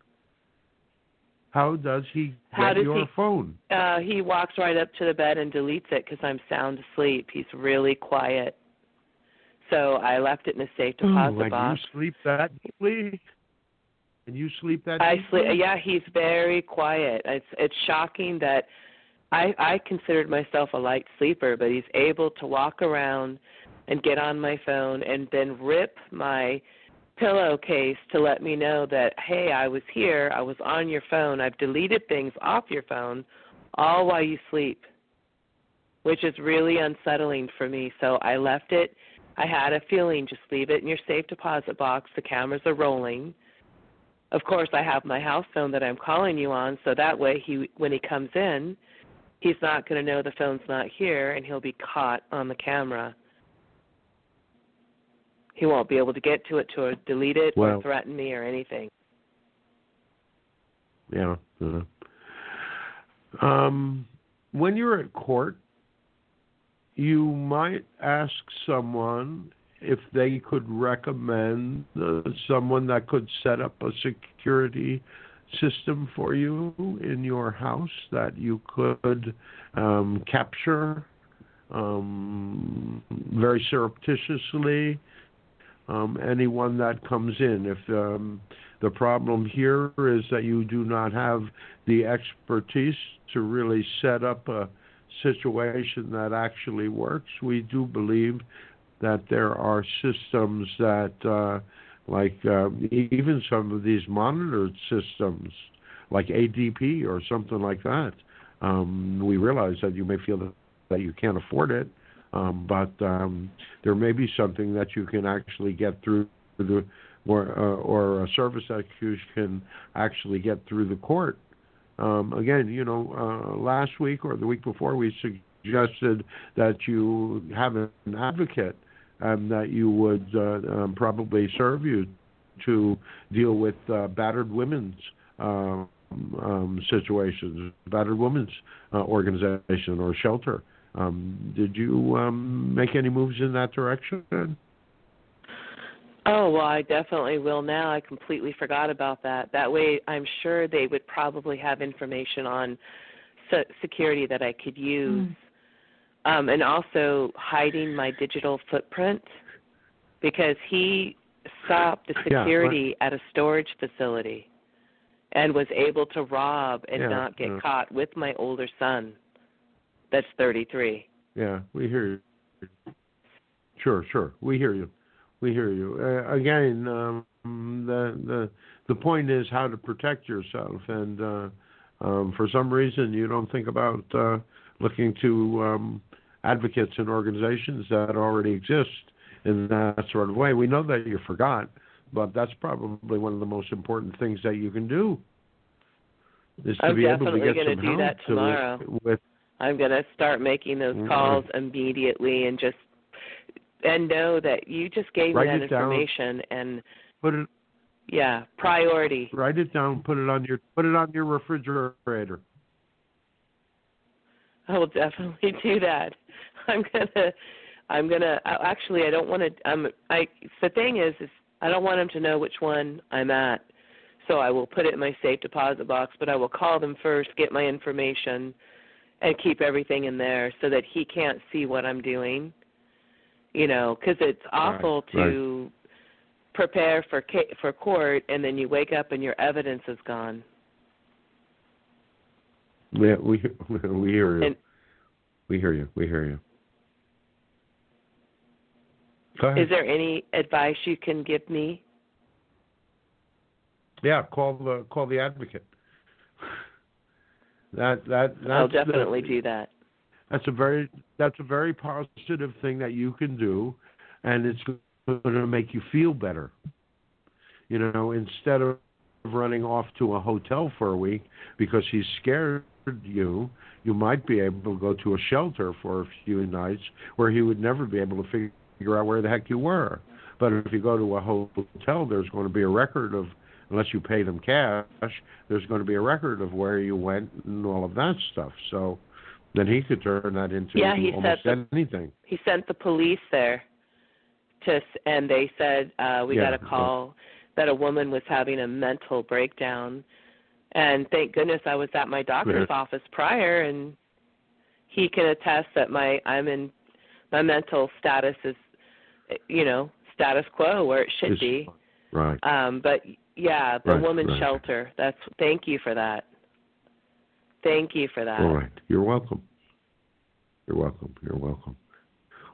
How does he How get does your he- phone? Uh he walks right up to the bed and deletes it because I'm sound asleep. He's really quiet. So I left it in a safe deposit Ooh, and box. you sleep that deeply? And you sleep that I sleep. Yeah, he's very quiet. It's it's shocking that I I considered myself a light sleeper, but he's able to walk around and get on my phone and then rip my pillowcase to let me know that hey, I was here. I was on your phone. I've deleted things off your phone, all while you sleep, which is really unsettling for me. So I left it. I had a feeling just leave it in your safe deposit box. The cameras are rolling of course I have my house phone that I'm calling you on so that way he when he comes in he's not going to know the phone's not here and he'll be caught on the camera. He won't be able to get to it to delete it Well- or threaten me or anything. Yeah. uh, Um, when you're at court, you might ask someone if they could recommend uh, someone that could set up a security system for you in your house that you could um, capture um, very surreptitiously um, anyone that comes in. If um, the problem here is that you do not have the expertise to really set up a situation that actually works. We do believe that there are systems that, uh, like uh, even some of these monitored systems, like ADT or something like that. Um, we realize that you may feel that, you can't afford it, um, but um, there may be something that you can actually get through the or uh, or a service that you can actually get through the court. Um, again, you know, uh, last week or the week before, we suggested that you have an advocate and that you would uh, um, probably serve you to deal with uh, battered women's um, um, situations, battered women's uh, organization or shelter. Um, did you um, make any moves in that direction? Oh, well, I definitely will now. I completely forgot about that. That way, I'm sure they would probably have information on se- security that I could use. Um, and also hiding my digital footprint because he stopped the Yeah, security at a storage facility and was able to rob and Yeah, not get yeah. caught with my older son that's 33. Yeah, we hear you. Sure, sure, we hear you. We hear you. Uh, again, um, the the the point is how to protect yourself, and uh, um, for some reason you don't think about uh, looking to um, advocates and organizations that already exist in that sort of way. We know that you forgot, but that's probably one of the most important things that you can do. Is to I'm be able to get some do help that to- tomorrow. with I'm going to start making those Mhm. calls immediately and just and know that you just gave Write me that it down. information and put it yeah, priority. Write it down. Put it on your put it on your refrigerator. I will definitely do that. I'm gonna I'm gonna actually. I don't want to. Um, I the thing is, is I don't want him to know which one I'm at. So I will put it in my safe deposit box, but I will call them first, get my information, and keep everything in there so that he can't see what I'm doing. You know, because it's awful right, to right. prepare for for court and then you wake up and your evidence is gone. Yeah, we we hear you. And, we hear you. We hear you. Is there any advice you can give me? Yeah, call the call the advocate. That that I'll definitely do that. That's a very that's a very positive thing that you can do, and it's going to make you feel better. You know, instead of running off to a hotel for a week because he's scared you, you might be able to go to a shelter for a few nights where he would never be able to figure out where the heck you were. But if you go to a hotel, there's going to be a record of unless you pay them cash, there's going to be a record of where you went and all of that stuff. So then he could turn that into yeah, he almost the, anything. He sent the police there to, and they said uh, we yeah, got a call that a woman was having a mental breakdown, and thank goodness I was at my doctor's yeah. office prior, and he can attest that my I'm in my mental status is, you know, status quo where it should it's, be. Right. Um, but yeah, the right, woman's right. shelter. That's thank you for that. Thank you for that. All right. You're welcome. You're welcome. You're welcome.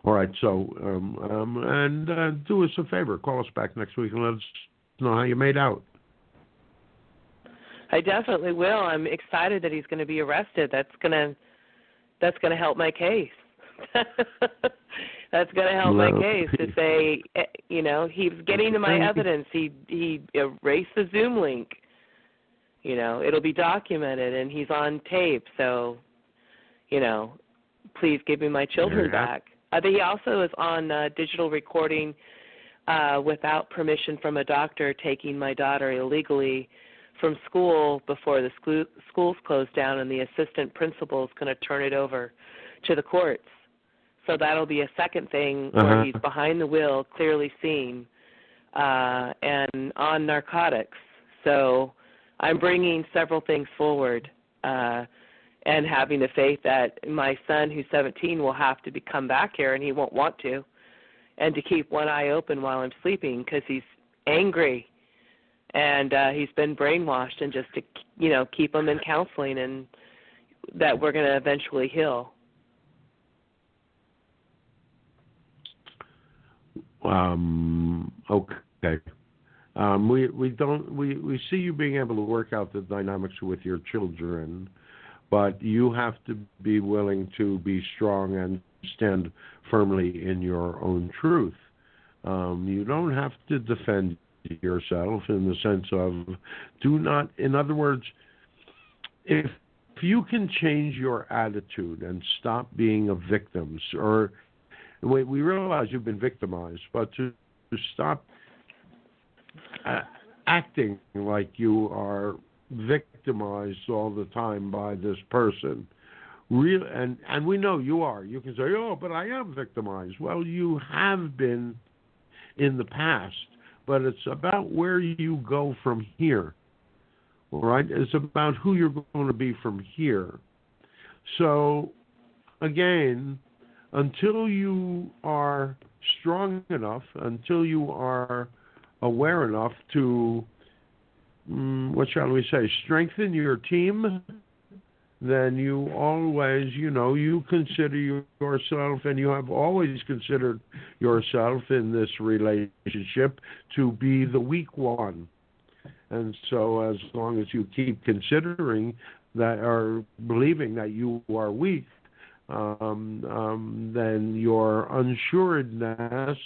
All right. So, um, um, and uh, do us a favor. Call us back next week and let us know how you made out. I definitely will. I'm excited that he's going to be arrested. That's gonna that's going to help my case. That's going to help my case to say, eh, you know, he's getting to my evidence. He he erased the Zoom link. You know, it'll be documented, and he's on tape. So, you know, please give me my children yeah. back. Uh, he also is on uh, digital recording uh, without permission from a doctor, taking my daughter illegally from school before the school, schools closed down, and the assistant principal is going to turn it over to the courts. So that'll be a second thing uh-huh. where he's behind the wheel, clearly seen, uh, and on narcotics. So I'm bringing several things forward uh, and having the faith that my son, who's 17, will have to be, come back here, and he won't want to, and to keep one eye open while I'm sleeping because he's angry and uh, he's been brainwashed, and just to you know keep him in counseling and that we're going to eventually heal. Um, okay. Um, we we don't we, we see you being able to work out the dynamics with your children, but you have to be willing to be strong and stand firmly in your own truth. Um, you don't have to defend yourself in the sense of do not. In other words, if if you can change your attitude and stop being a victim or we, we realize you've been victimized, but to, to stop uh, acting like you are victimized all the time by this person. Real and and we know you are. You can say, "Oh, but I am victimized." Well, you have been in the past, but it's about where you go from here. All right, it's about who you're going to be from here. So, again, until you are strong enough, until you are aware enough to, um, what shall we say, strengthen your team, then you always, you know, you consider yourself, and you have always considered yourself in this relationship to be the weak one. And so, as long as you keep considering that or believing that you are weak, um, um, then your unsuredness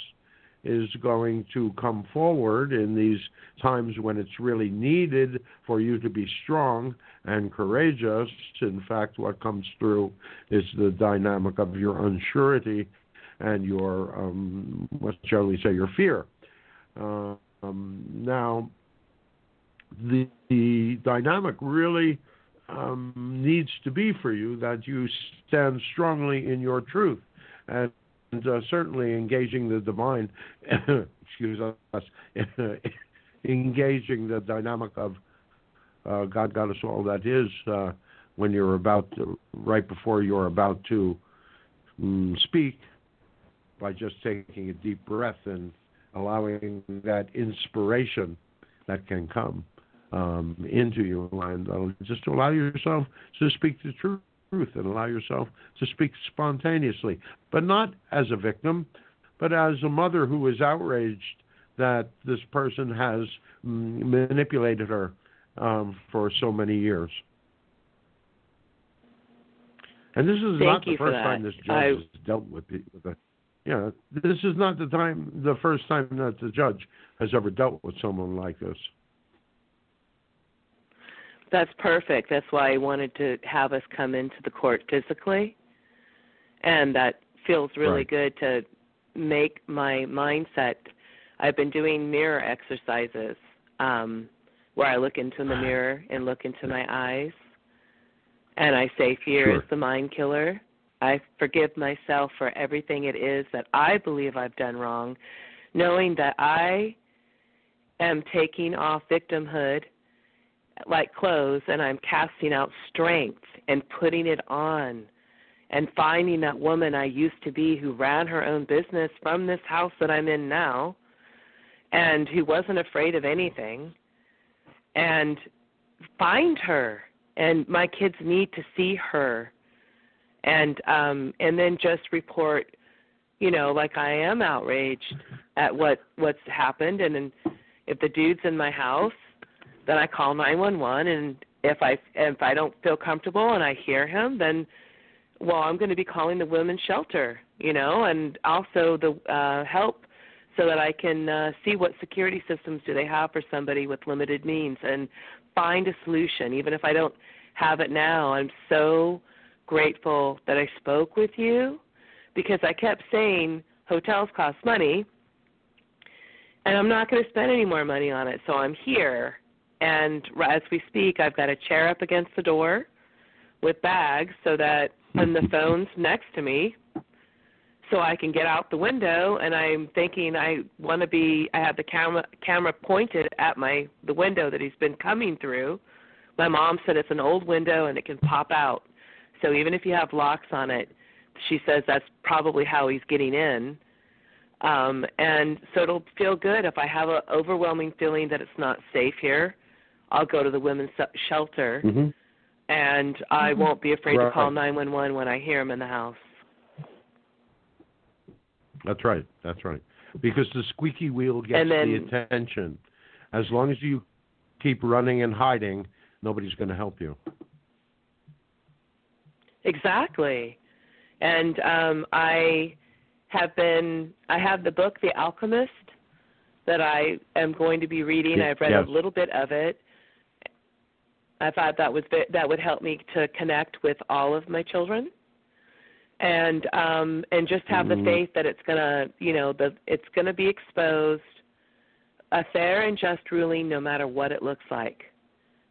is going to come forward in these times when it's really needed for you to be strong and courageous. In fact, what comes through is the dynamic of your unsurety and your, um, what shall we say, your fear. Uh, um, now, the, the dynamic really um, needs to be for you that you stand strongly in your truth. And uh, certainly engaging the divine, excuse us, engaging the dynamic of uh, God got us all that is uh, when you're about to, right before you're about to um, speak by just taking a deep breath and allowing that inspiration that can come um, into you and just to allow yourself to speak the truth and allow yourself to speak spontaneously, but not as a victim, but as a mother who is outraged that this person has manipulated her um, for so many years. And this is Thank not the first time this judge I- has dealt with the yeah, this is not the time, the first time that the judge has ever dealt with someone like this. That's perfect. That's why I wanted to have us come into the court physically. And that feels really Right. good to make my mindset. I've been doing mirror exercises um, where I look into the mirror and look into my eyes. And I say, Fear Sure. is the mind killer. I forgive myself for everything it is that I believe I've done wrong, knowing that I am taking off victimhood like clothes and I'm casting out strength and putting it on and finding that woman I used to be who ran her own business from this house that I'm in now and who wasn't afraid of anything and find her. And my kids need to see her. And um and then just report you know like I am outraged at what what's happened. And then if the dude's in my house then I call 911 and if I if I don't feel comfortable and I hear him then well I'm going to be calling the women's shelter you know and also the uh help so that I can uh, see what security systems do they have for somebody with limited means and find a solution. Even if I don't have it now I'm so grateful that I spoke with you because I kept saying hotels cost money and I'm not going to spend any more money on it so I'm here and as we speak, I've got a chair up against the door with bags so that when the phone's next to me, so I can get out the window. And I'm thinking I want to be. I have the camera camera pointed at my the window that he's been coming through. My mom said it's an old window and it can pop out. So even if you have locks on it, she says that's probably how he's getting in. Um, and so it'll feel good if I have an overwhelming feeling that it's not safe here. I'll go to the women's shelter, Mm-hmm. and I won't be afraid to call 911 when I hear him in the house. That's right. That's right. Because the squeaky wheel gets then- the attention. As long as you keep running and hiding, nobody's going to help you. Exactly. And um, I have been, I have the book, The Alchemist, that I am going to be reading. I've read yes. a little bit of it. I thought that was that would help me to connect with all of my children, and um, and just have Mhm. the faith that it's gonna, you know, the it's gonna be exposed, a fair and just ruling, no matter what it looks like,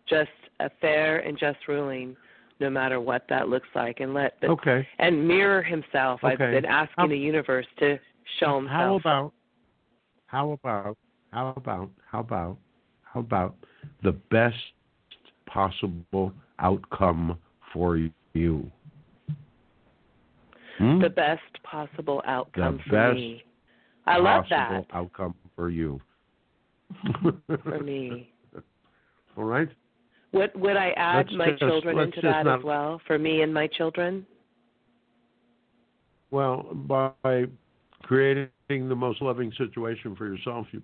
just a fair and just ruling, no matter what that looks like, and let the Okay. and mirror himself. I've been asking How- the universe to show himself. How about how about how about how about how about the best possible outcome for you? Hmm? the best possible outcome for best me. I love that outcome for you. for me. All right. Would would I add Let's my just- children into that not- as well? For me and my children? Well, by creating the most loving situation for yourself, you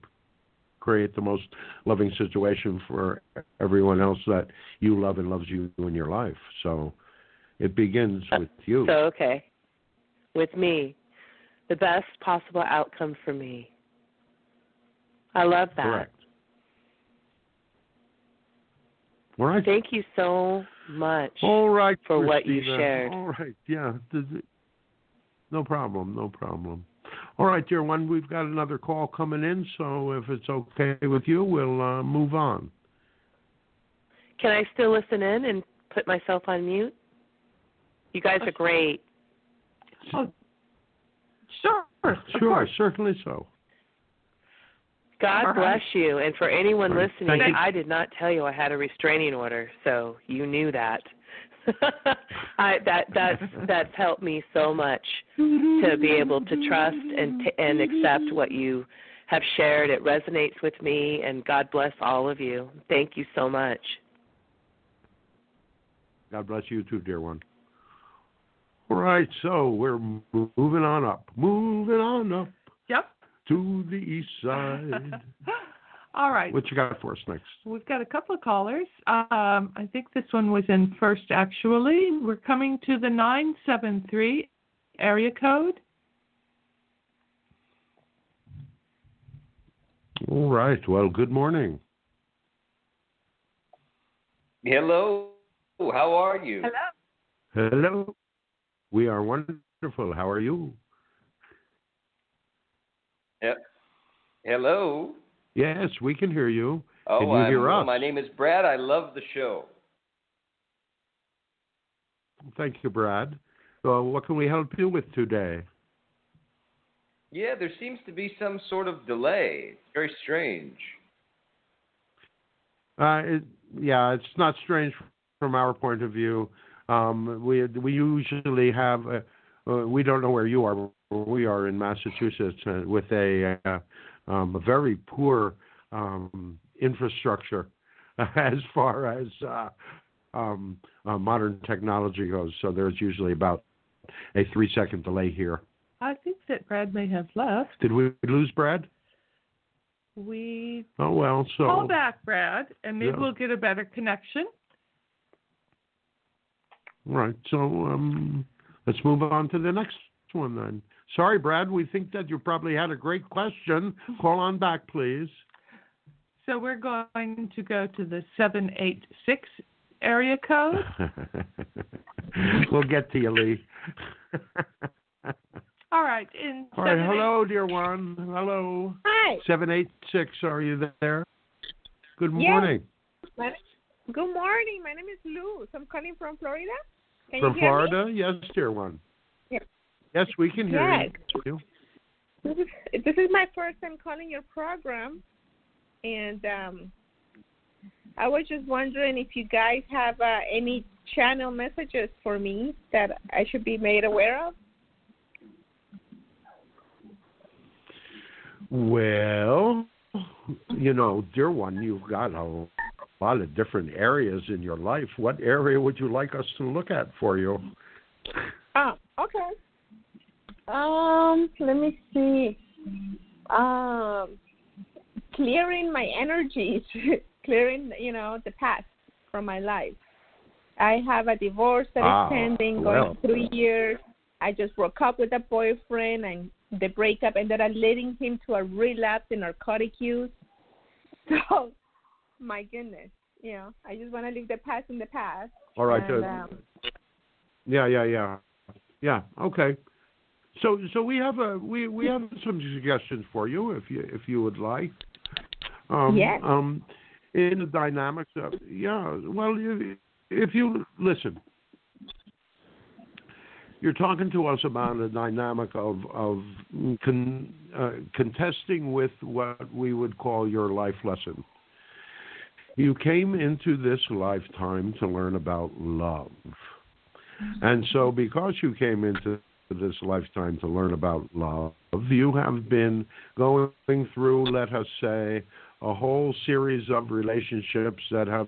create the most loving situation for everyone else that you love and loves you in your life. So it begins uh, with you. So okay. With me. The best possible outcome for me. I love that. Correct. All right. Thank you so much. All right. for what you Christina. shared. All right. Yeah. No problem. No problem. All right, dear one. We've got another call coming in, so if it's okay with you, we'll uh, move on. Can I still listen in and put myself on mute? You guys are great. Oh, Sure, sure, certainly so. God All bless you. And for anyone Right. listening, you. I did not tell you I had a restraining order, so you knew that. I that that's that's helped me so much to be able to trust and t- and accept what you have shared. It resonates with me, and God bless all of you. Thank you so much. God bless you too, dear one. All right, so we're moving on up, moving on up Yep. to the east side. All right. what you got for us next? We've got a couple of callers. Um, I think this one was in first, actually. We're coming to the 973 area code. All right. Well, good morning. Hello. How are you? Hello. Hello. We are wonderful. How are you? Yep. Hello. Yes, we can hear you. Oh, Can you I'm, hear us? my name is Brad. I love the show. Thank you, Brad. Uh, what can we help you with today? Yeah, there seems to be some sort of delay. It's very strange. Uh, it, yeah, it's not strange from our point of view. Um, we we usually have. A, uh, we don't know where you are. We are in Massachusetts uh, with a, uh, um, a very poor um, infrastructure as far as uh, um, uh, modern technology goes. So there's usually about a three second delay here. I think that Brad may have left. Did we lose Brad? We Oh well, so call back, Brad, and maybe Yeah. we'll get a better connection. Right. So um, let's move on to the next one then. Sorry, Brad. We think that you probably had a great question. Call on back, please. So we're going to go to the 786 area code. we'll get to you, Lee. All right. In All right. Hello, dear one. Hello. Hi. Seven eight six. Are you there? Good morning. My, good morning. My name is Luz. I'm calling from Florida. Can From you hear Florida? Yes, dear one. Yes. We can hear Yes. you. This is, this is my first time calling your program, and um, I was just wondering if you guys have uh, any channel messages for me that I should be made aware of. Well, you know, dear one, you've got a lot of different areas in your life. What area would you like us to look at for you? Oh, okay. Um, let me see. Um, clearing my energies, clearing, you know, the past from my life. I have a divorce that is Ah, pending, well. going three years. I just broke up with a boyfriend, and the breakup ended up leading him to a relapse in narcotic use. So, my goodness, you know, I just want to leave the past in the past. All right. and, uh, um, yeah, yeah, yeah, yeah. Okay. So, so we have a we we have some suggestions for you if you if you would like. Um, Yes. Um, in the dynamics of yeah. Well, you, if you listen, you're talking to us about a dynamic of of con, uh, contesting with what we would call your life lesson. You came into this lifetime to learn about love. And so, because you came into this lifetime to learn about love, you have been going through, let us say, a whole series of relationships that have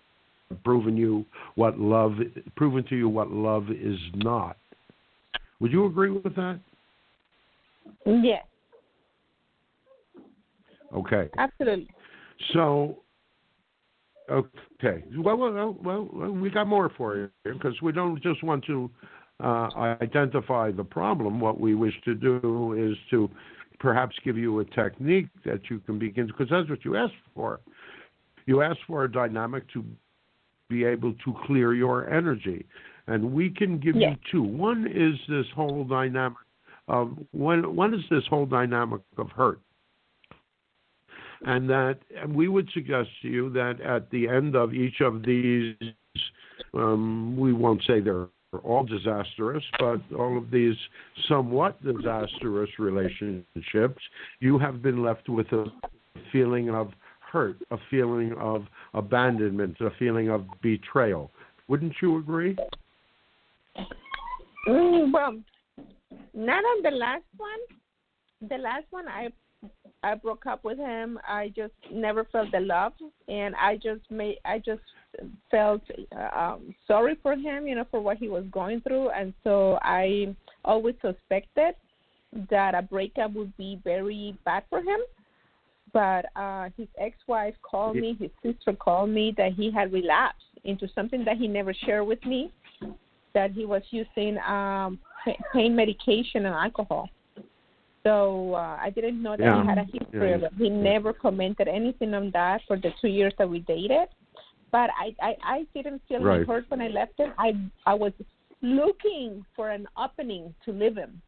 proven you what love, proven to you what love is not. Would you agree with that? yes, Okay. absolutely. So, okay. Well, well, well, well we got more for you because we don't just want to uh, identify the problem. What we wish to do is to perhaps give you a technique that you can begin because that's what you asked for. You asked for a dynamic to be able to clear your energy, and we can give Yes. you two. One is this whole dynamic of one. One is this whole dynamic of hurt and that and we would suggest to you that at the end of each of these, um, we won't say they're all disastrous, but all of these somewhat disastrous relationships, you have been left with a feeling of hurt, a feeling of abandonment, a feeling of betrayal. Wouldn't you agree? Mm, well, not on the last one. The last one, I I broke up with him. I just never felt the love, and I just made I just felt um, sorry for him, you know, for what he was going through, and so I always suspected that a breakup would be very bad for him. But uh, his ex-wife called me, his sister called me that he had relapsed into something that he never shared with me, that he was using um, pain medication and alcohol. So uh, I didn't know that Yeah. he had a history Yeah. of it. He never commented anything on that for the two years that we dated. But I, I, I didn't feel Right. hurt when I left him. I, I was looking for an opening to live him.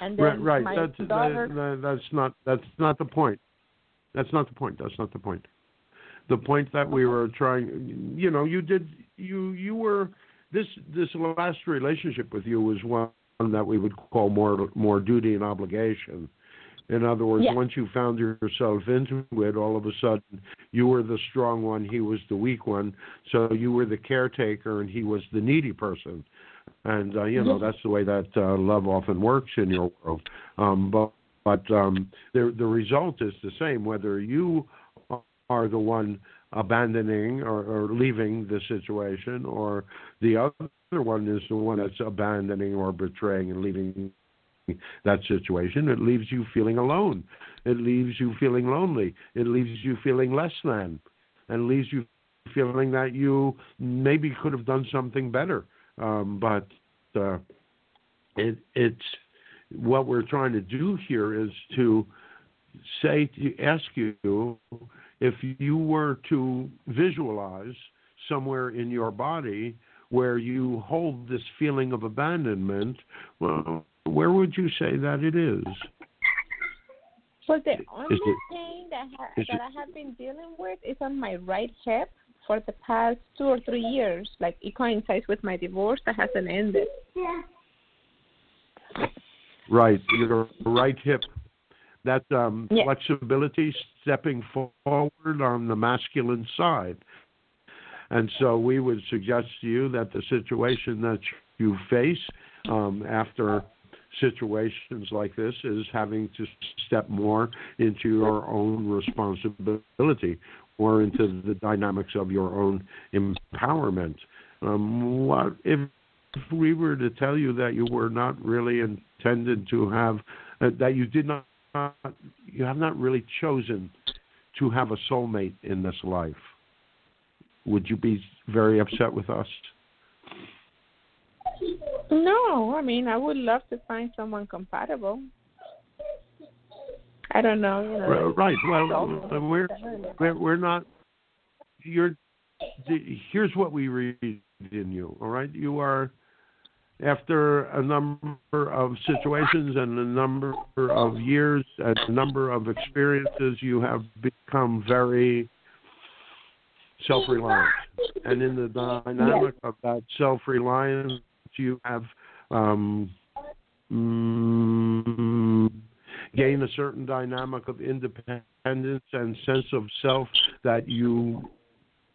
And then Right, right. That's daughter. that, that, that's not that's not the point. That's not the point. That's not the point. The point that we were trying, you know, you did you you were this this last relationship with you was one that we would call more more duty and obligation. In other words, Yeah. once you found yourself into it, all of a sudden you were the strong one, he was the weak one. So you were the caretaker and he was the needy person. And uh, you know Yeah. that's the way that uh, love often works in your world. Um, but but um, the the result is the same whether you are the one abandoning or, or leaving the situation, or the other one is the one that's abandoning or betraying and leaving that situation. It leaves you feeling alone. It leaves you feeling lonely. It leaves you feeling less than, and leaves you feeling that you maybe could have done something better. Um, but uh, it, it's what we're trying to do here is to say to ask you if you were to visualize somewhere in your body where you hold this feeling of abandonment, well, where would you say that it is? So the only it- pain that ha- that it- I have been dealing with is on my right hip for the past two or three years. Like it coincides with my divorce that hasn't ended. Right, your right hip. That um, Yeah. flexibility, stepping forward on the masculine side. And so we would suggest to you that the situation that you face um, after situations like this is having to step more into your own responsibility or into the dynamics of your own empowerment. Um, what if, if we were to tell you that you were not really intended to have uh, that you did not you have not really chosen to have a soulmate in this life? Would you be very upset with us? No, I mean I would love to find someone compatible. I don't know, you know. Right. Well, uh, we're we're, we're not. You're. Here's what we read in you. All right. You are. After a number of situations and a number of years and a number of experiences, you have become very self-reliant. And in the dynamic of that self-reliance, you have um, mm, gain a certain dynamic of independence and sense of self that you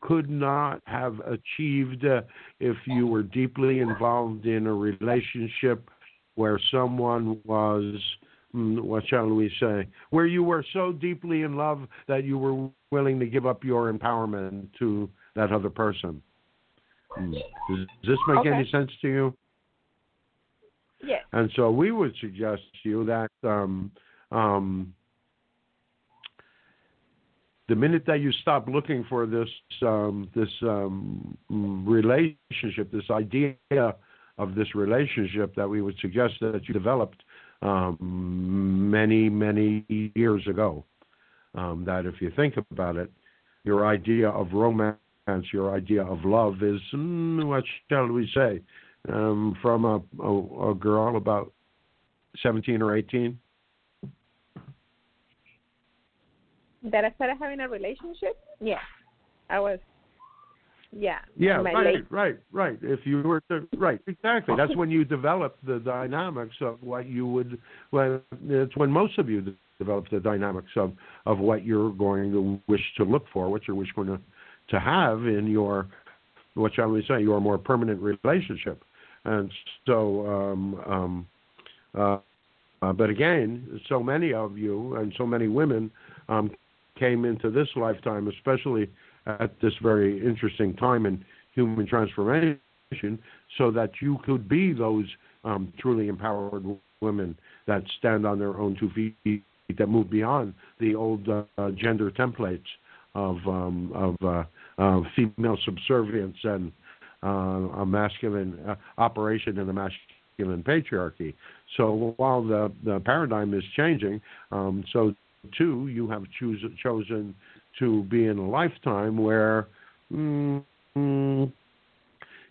could not have achieved uh, if you were deeply involved in a relationship where someone was mm, what shall we say where you were so deeply in love that you were willing to give up your empowerment to that other person Mm. does, this make any sense to you Yes. and so we would suggest to you that um, um, the minute that you stop looking for this um, this um, relationship, this idea of this relationship that we would suggest that you developed um, many many years ago, um, that if you think about it, your idea of romance, your idea of love is mm, what shall we say, um, from a, a, a girl about 17 or 18. That I started having a relationship? Yeah. I was Yeah. Yeah, right, late- right, right. If you were to, right, exactly. That's when you develop the dynamics of what you would. Well, it's when most of you develop the dynamics of of what you're going to wish to look for, what you're wish going to to have in your, what shall we say, your more permanent relationship. And so, um, um, uh, uh, but again, so many of you and so many women um, came into this lifetime, especially at this very interesting time in human transformation, so that you could be those um, truly empowered women that stand on their own two feet, that move beyond the old uh, gender templates of um, of uh, uh, female subservience and uh, a masculine uh, operation in a masculine patriarchy. So while the the paradigm is changing, um, so too you have choose, chosen to be in a lifetime where mm, mm,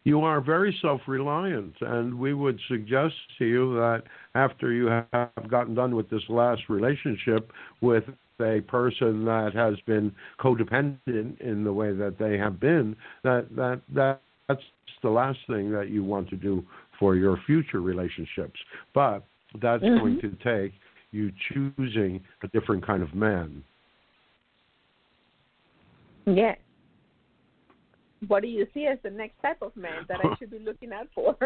you are very self reliant. And we would suggest to you that after you have gotten done with this last relationship with a person that has been codependent in the way that they have been, that, that, that that's the last thing that you want to do for your future relationships. But that's Mhm. going to take you choosing a different kind of man. Yeah. What do you see as the next type of man that I should be looking out for?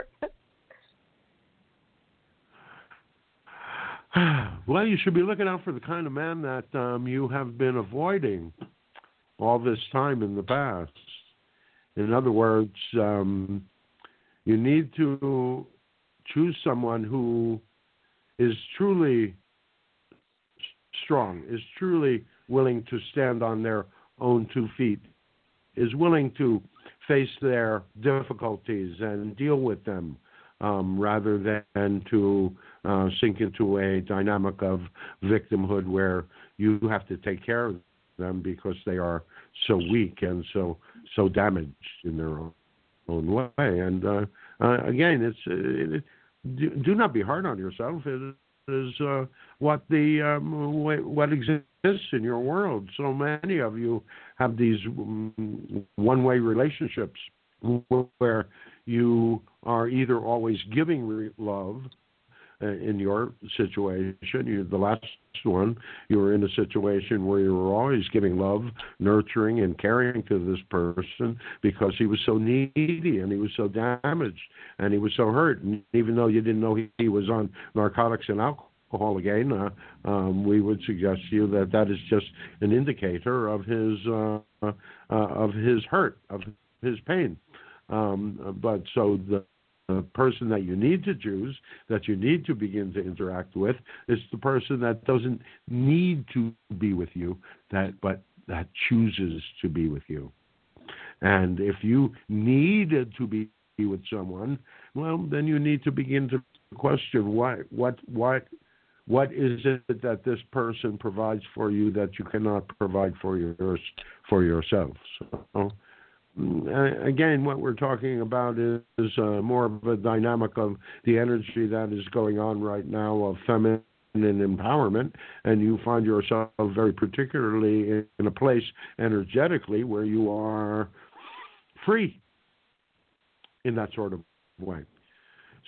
well, you should be looking out for the kind of man that um, you have been avoiding all this time in the past. In other words, um, you need to choose someone who is truly strong, is truly willing to stand on their own two feet, is willing to face their difficulties and deal with them um, rather than to uh, sink into a dynamic of victimhood where you have to take care of them because they are so weak and so so damaged in their own, own way. And uh, uh, again, it's uh, it, do, do not be hard on yourself. It is uh, what the um, what exists in your world. So many of you have these um, one-way relationships where you are either always giving love in your situation. You, the last one, you were in a situation where you were always giving love, nurturing, and caring to this person because he was so needy and he was so damaged and he was so hurt. And even though you didn't know he, he was on narcotics and alcohol again, uh, um, we would suggest to you that that is just an indicator of his uh, uh, of his hurt, of his pain. Um, but so the the person that you need to choose, that you need to begin to interact with, is the person that doesn't need to be with you, that but that chooses to be with you. And if you needed to be with someone, well, then you need to begin to question what what what what is it that this person provides for you that you cannot provide for yours for yourself. So again, what we're talking about is, is uh, more of a dynamic of the energy that is going on right now of feminine empowerment, and you find yourself very particularly in, a place energetically where you are free in that sort of way.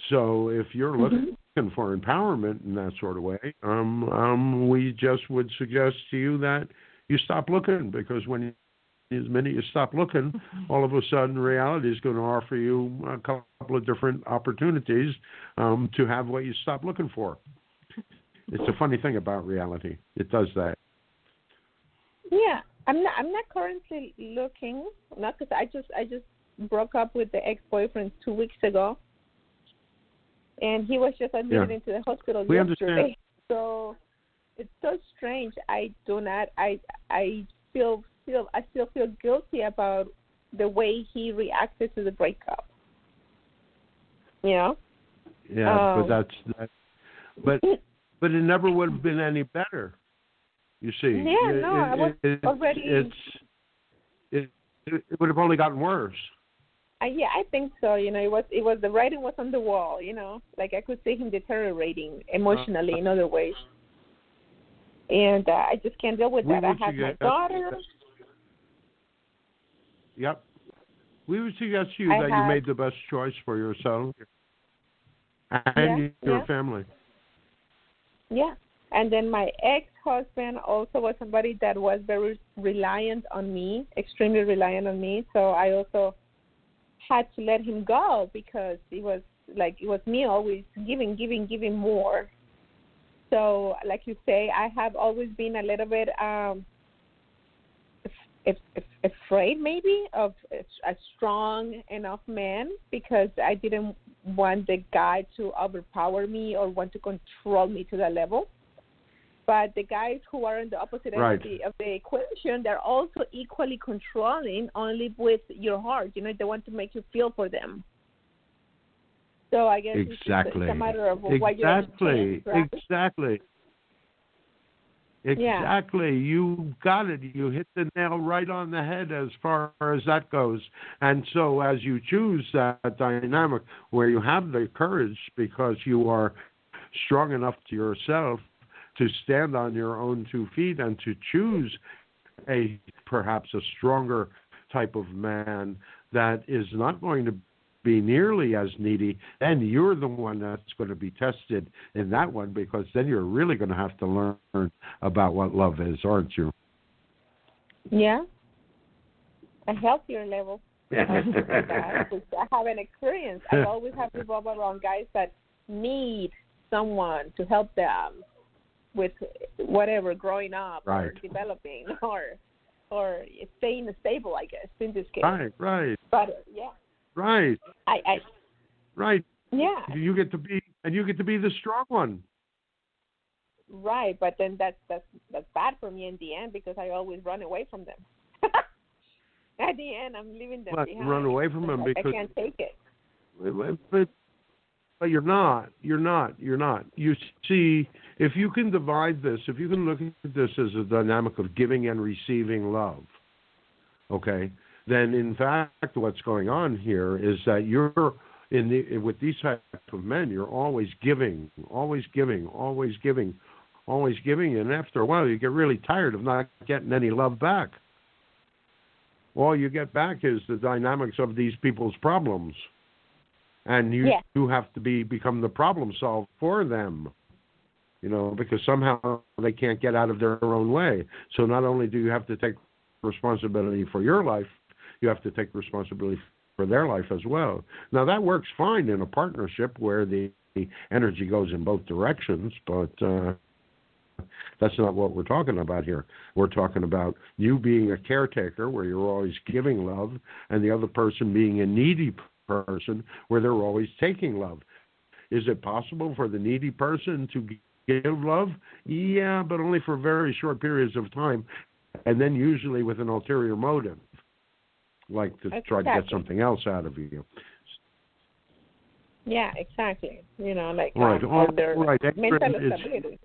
So if you're looking Mm-hmm. for empowerment in that sort of way, um, um, we just would suggest to you that you stop looking because when as many you stop looking, all of a sudden reality is going to offer you a couple of different opportunities um, to have what you stop looking for. It's a funny thing about reality; it does that. yeah, I'm not. I'm not currently looking. Not because I just I just broke up with the ex-boyfriend two weeks ago, and he was just admitted Yeah. into the hospital We yesterday. understand. So it's so strange. I do not. I I feel feel I still feel guilty about the way he reacted to the breakup. You know. Yeah, Um, but that's that. But but it never would have been any better. You see, Yeah, It- no, I was it- already- It's it, it would have only gotten worse. I, yeah, I think so. You know, it was it was the writing was on the wall. You know, like I could see him deteriorating emotionally in other ways, and uh, I just can't deal with that. I have my daughter. Yep. We would suggest to you I that have- you made the best choice for yourself and Yeah, your yeah. family. Yeah. And then my ex husband also was somebody that was very reliant on me, extremely reliant on me. So I also had to let him go because it was like it was me always giving, giving, giving more. So like you say, I have always been a little bit um af- af- afraid maybe of a strong enough man because I didn't want the guy to overpower me or want to control me to that level. But the guys who are on the opposite end Right. of, the, of the equation, they're also equally controlling, only with your heart. You know, they want to make you feel for them. So I guess it's just- Exactly. it's a matter of what you're Exactly. right? Exactly. Yeah. Exactly. You got it. You hit the nail right on the head as far as that goes. And so, as you choose that dynamic where you have the courage because you are strong enough to yourself to stand on your own two feet and to choose a perhaps a stronger type of man that is not going to be nearly as needy, then you're the one that's going to be tested in that one because then you're really going to have to learn about what love is, aren't you? Yeah. A healthier level. I haven't experienced. I always have revolved around guys that need someone to help them with whatever growing up or developing or or staying stable. I guess in this case. Right, right, But yeah, right, I, I right. yeah You get to be, and you get to be the strong one. right. But then that's that's that's bad for me in the end because I always run away from them. At the end, I'm leaving them What, behind. run away from them because- I can't take it. But, but you're not. You're not. You're not. You see, if you can divide this, if you can look at this as a dynamic of giving and receiving love, okay, then in fact, what's going on here is that you're in the with these type of men, you're always giving, always giving, always giving, always giving, and after a while, you get really tired of not getting any love back. All you get back is the dynamics of these people's problems and you Yeah. you have to be become the problem solver for them you know because somehow they can't get out of their own way so not only do you have to take responsibility for your life you have to take responsibility for their life as well now that works fine in a partnership where the, energy goes in both directions but uh that's not what we're talking about here. We're talking about you being a caretaker where you're always giving love and the other person being a needy person where they're always taking love. Is it possible for the needy person to give love? Yeah, but only for very short periods of time and then usually with an ulterior motive, like to try to get something else out of you. Yeah, exactly. You know, like Right. um, All their right. mental stability.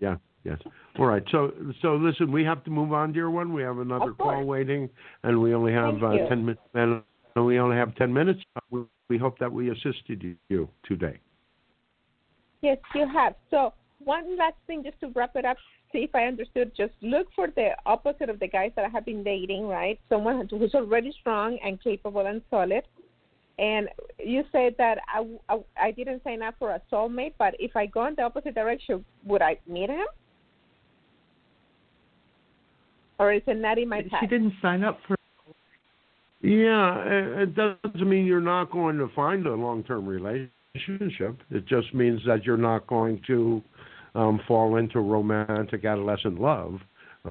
Yeah, yes. All right. So, so listen, we have to move on, dear one. We have another call waiting, and we only have uh, ten minutes. And we only have ten minutes. We, we hope that we assisted you today. Yes, you have. So one last thing, just to wrap it up, see if I understood. Just look for the opposite of the guys that I have been dating, right? Someone who's already strong and capable and solid. And you said that I, I, I didn't sign up for a soulmate, but if I go in the opposite direction, would I meet him? Or is it not in my path? She didn't sign up for. Yeah, it, it doesn't mean you're not going to find a long-term relationship. It just means that you're not going to um, fall into romantic adolescent love,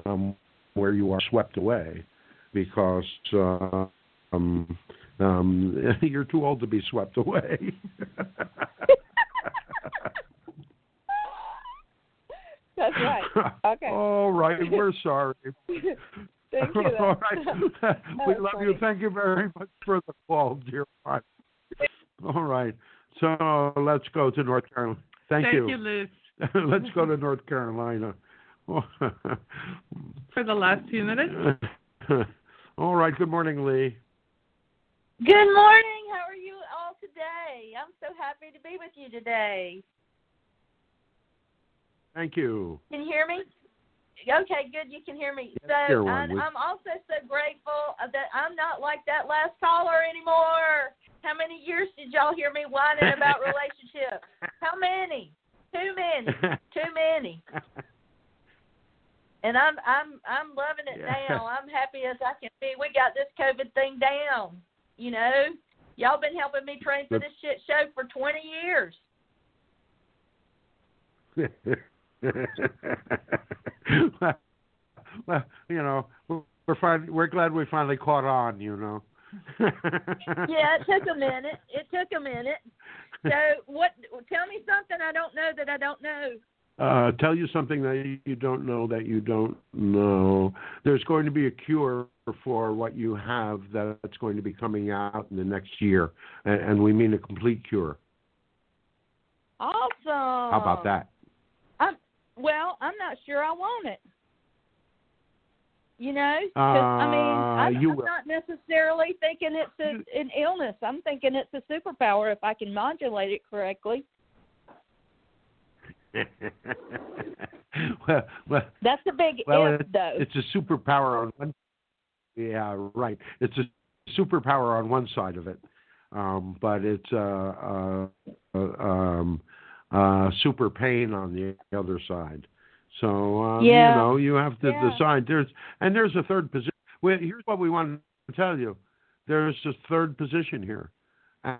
um, where you are swept away because uh, um, um, you're too old to be swept away. That's right. Okay. All right, we're sorry. Thank you. All then. right. we love funny. you. Thank you very much for the call, dear one. All right. So let's go to North Carolina. Thank, you Thank you, Liz, let's go to North Carolina. for the last few minutes. All right. Good morning, Lee. Good morning. How are you all today? I'm so happy to be with you today. Thank you. Can you hear me? Okay, good. You can hear me. Yes, So I'm, I'm also so grateful that I'm not like that last caller anymore. How many years did y'all hear me whining about relationships? How many? Too many. Too many. And I'm I'm I'm loving it Yeah. now. I'm happy as I can be. We got this COVID thing down. You know, y'all been helping me train for this shit show for 20 years. well, well, you know, we're fin- we're glad we finally caught on. You know. Yeah, it took a minute. It took a minute. So what? Tell me something I don't know that I don't know. Uh, tell you something that you don't know that you don't know. There's going to be a cure for what you have that's going to be coming out in the next year, and, and we mean a complete cure. Awesome. How about that? I'm well. I'm not sure I want it. You know, 'cause, I mean, Uh, I'm, I'm not necessarily thinking it's a, an illness. I'm thinking it's a superpower if I can modulate it correctly. well, well, That's a big well, if, it- though. it's a superpower on one. Yeah, right. It's a superpower on one side of it, um, but it's a, uh, uh, um, uh, super pain on the other side. So um, Yeah. you know you have to Yeah. decide. There's and there's a third position. Well, here's what we want to tell you. There's a third position here,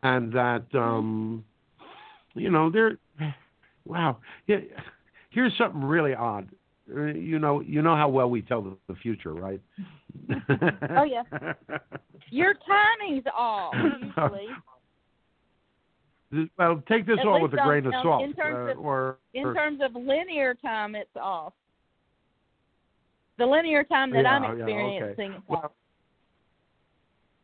and that um, you know there. Wow. Yeah. Here's something really odd. Uh, You know, you know how well we tell the, the future, right? Oh, yeah. Your timing's off usually. well, take this At all with a grain of salt, in terms uh, of- or, In or terms of linear time, it's off. The linear time that I'm Yeah, yeah, okay. experiencing well,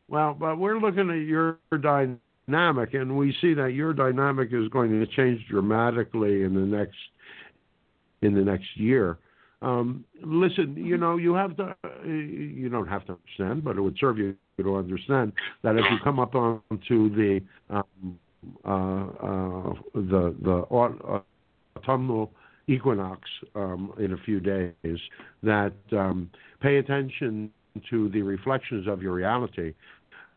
well, but we're looking at your dynamic, and we see that your dynamic is going to change dramatically in the next in the next year. Um, listen, you know, you have to, you don't have to understand, but it would serve you to understand that if you come up onto the um, the the autumnal equinox um, in a few days, that um, pay attention to the reflections of your reality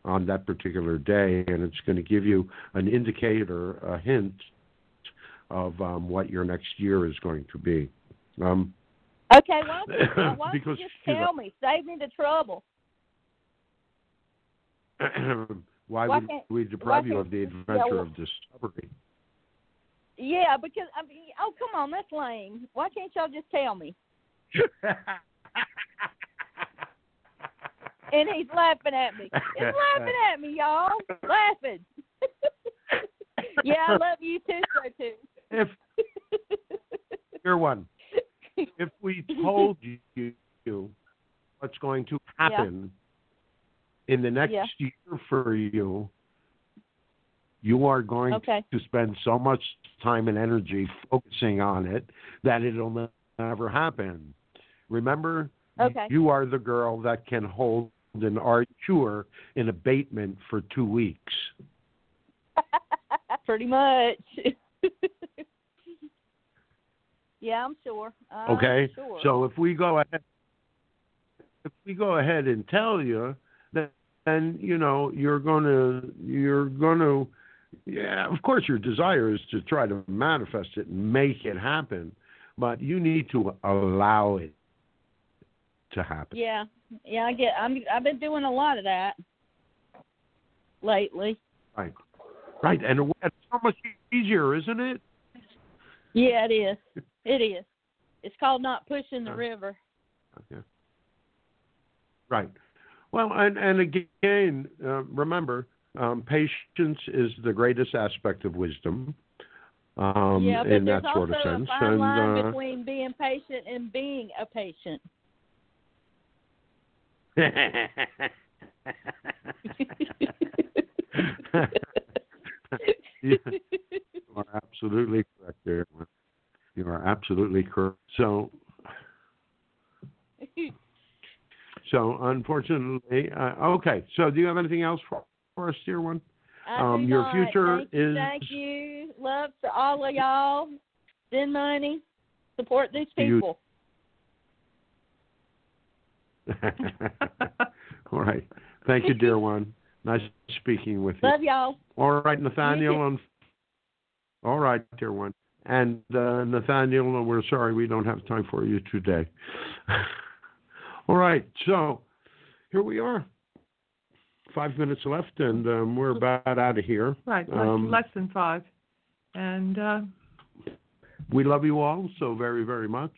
on that particular day, and it's going to give you an indicator, a hint of um, what your next year is going to be. Um, Okay, why don't you, why don't Because you just tell me? Save me the trouble. why, Why would we deprive you of the yeah, adventure well- of discovery? Yeah, because I mean, oh come on, that's lame. Why can't y'all just tell me? And he's laughing at me. He's laughing at me, y'all. Laughing. yeah, I love you too, so too. if here one, if we told you what's going to happen in the next Yeah. For you, you are going Okay. to spend so much time and energy focusing on it that it'll never happen. Remember, Okay. you are the girl that can hold an arture in abatement for two weeks. Pretty much. yeah, I'm sure. I'm Okay, Sure. so if we go ahead, if we go ahead and tell you then you know you're gonna you're gonna, yeah, of course your desire is to try to manifest it and make it happen, but you need to allow it to happen. yeah, yeah, I get. I'm. I've been doing a lot of that lately. Right, right, and it's so much easier, isn't it? Yeah, it is. It is. It's called not pushing the river. Okay. Right. Well, and and again, uh, remember, um, patience is the greatest aspect of wisdom. Um, yeah, but in there's that sort also of sense, a fine and line uh, between being patient and being a patient. you are absolutely correct there. You are absolutely correct. So, so unfortunately, uh, okay. So, do you have anything else for, for us, dear one? Um, your future thank you, is- Thank you. Love to all of y'all. Send money. Support these You- people. All right. Thank you, dear one. Nice speaking with you. Love y'all. All right, Nathaniel. All right, dear one. And uh, Nathaniel, we're sorry we don't have time for you today. all right, so here we are. Five minutes left, and um, we're about out of here. Right, less, Um, less than five. And uh, We love you all so very, very much.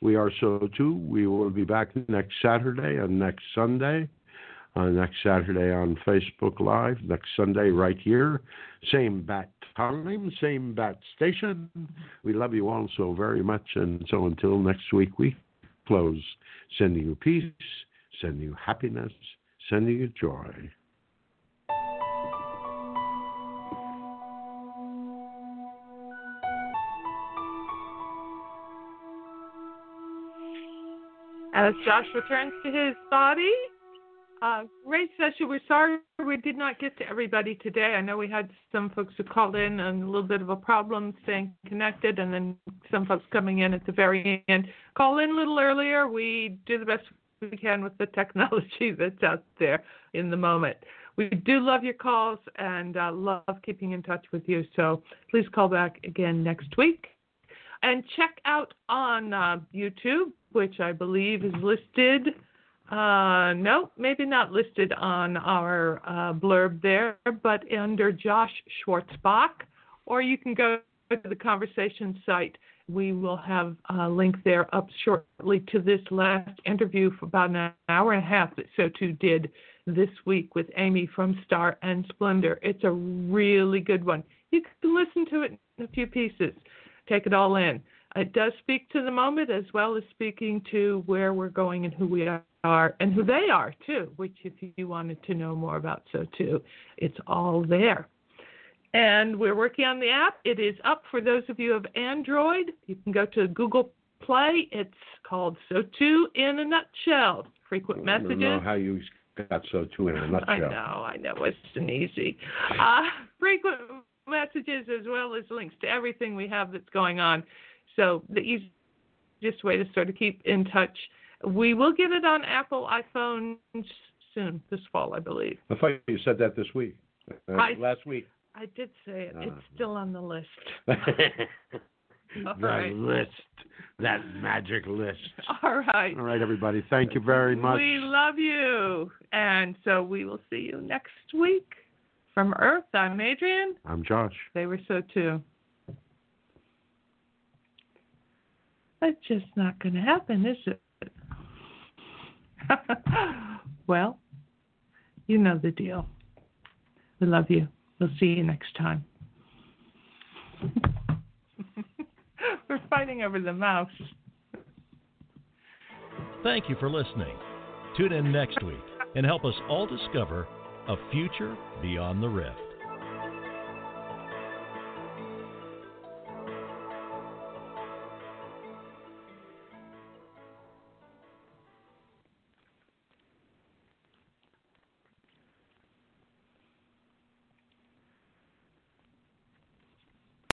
We are so too. We will be back next Saturday and next Sunday. Uh, next Saturday on Facebook Live. Next Sunday right here. Same bat time, same bat station. We love you all so very much. And so until next week, we close. Sending you peace, sending you happiness, sending you joy. as Josh returns to his body, uh, Ray session, we're sorry we did not get to everybody today. I know we had some folks who called in and a little bit of a problem staying connected, and then some folks coming in at the very end. Call in a little earlier. We do the best we can with the technology that's out there in the moment. We do love your calls and uh, love keeping in touch with you. So please call back again next week. And check out on uh, YouTube, which I believe is listed. Uh, no, maybe not listed on our uh, blurb there, but under Josh Schwartzbach. Or you can go to the conversation site. We will have a link there up shortly to this last interview for about an hour and a half that Sotu did this week with Amy from Star and Splendor. It's a really good one. You can listen to it in a few pieces, take it all in. It does speak to the moment as well as speaking to where we're going and who we are and who they are too, which if you wanted to know more about so too, it's all there. And we're working on the app. It is up for those of you of Android. You can go to Google Play. It's called So Too in a nutshell. Frequent I don't know messages. how you got so Too in a nutshell. I know, I know, it's an easy. Uh, frequent messages as well as links to everything we have that's going on. So the easiest way to sort of keep in touch. We will get it on Apple iPhones soon, this fall, I believe. I thought you said that this week. Uh, I- last week. I did say it. Uh. It's still on the list. The right. list, that magic list. All right. All right, everybody. Thank you very much. We love you. And so we will see you next week. From Earth, I'm Adrian. I'm Josh. They were so too. That's just not going to happen, is it? well, you know the deal. We love you. We'll see you next time. We're fighting over the mouse. Thank you for listening. Tune in next week and help us all discover a future beyond the rift.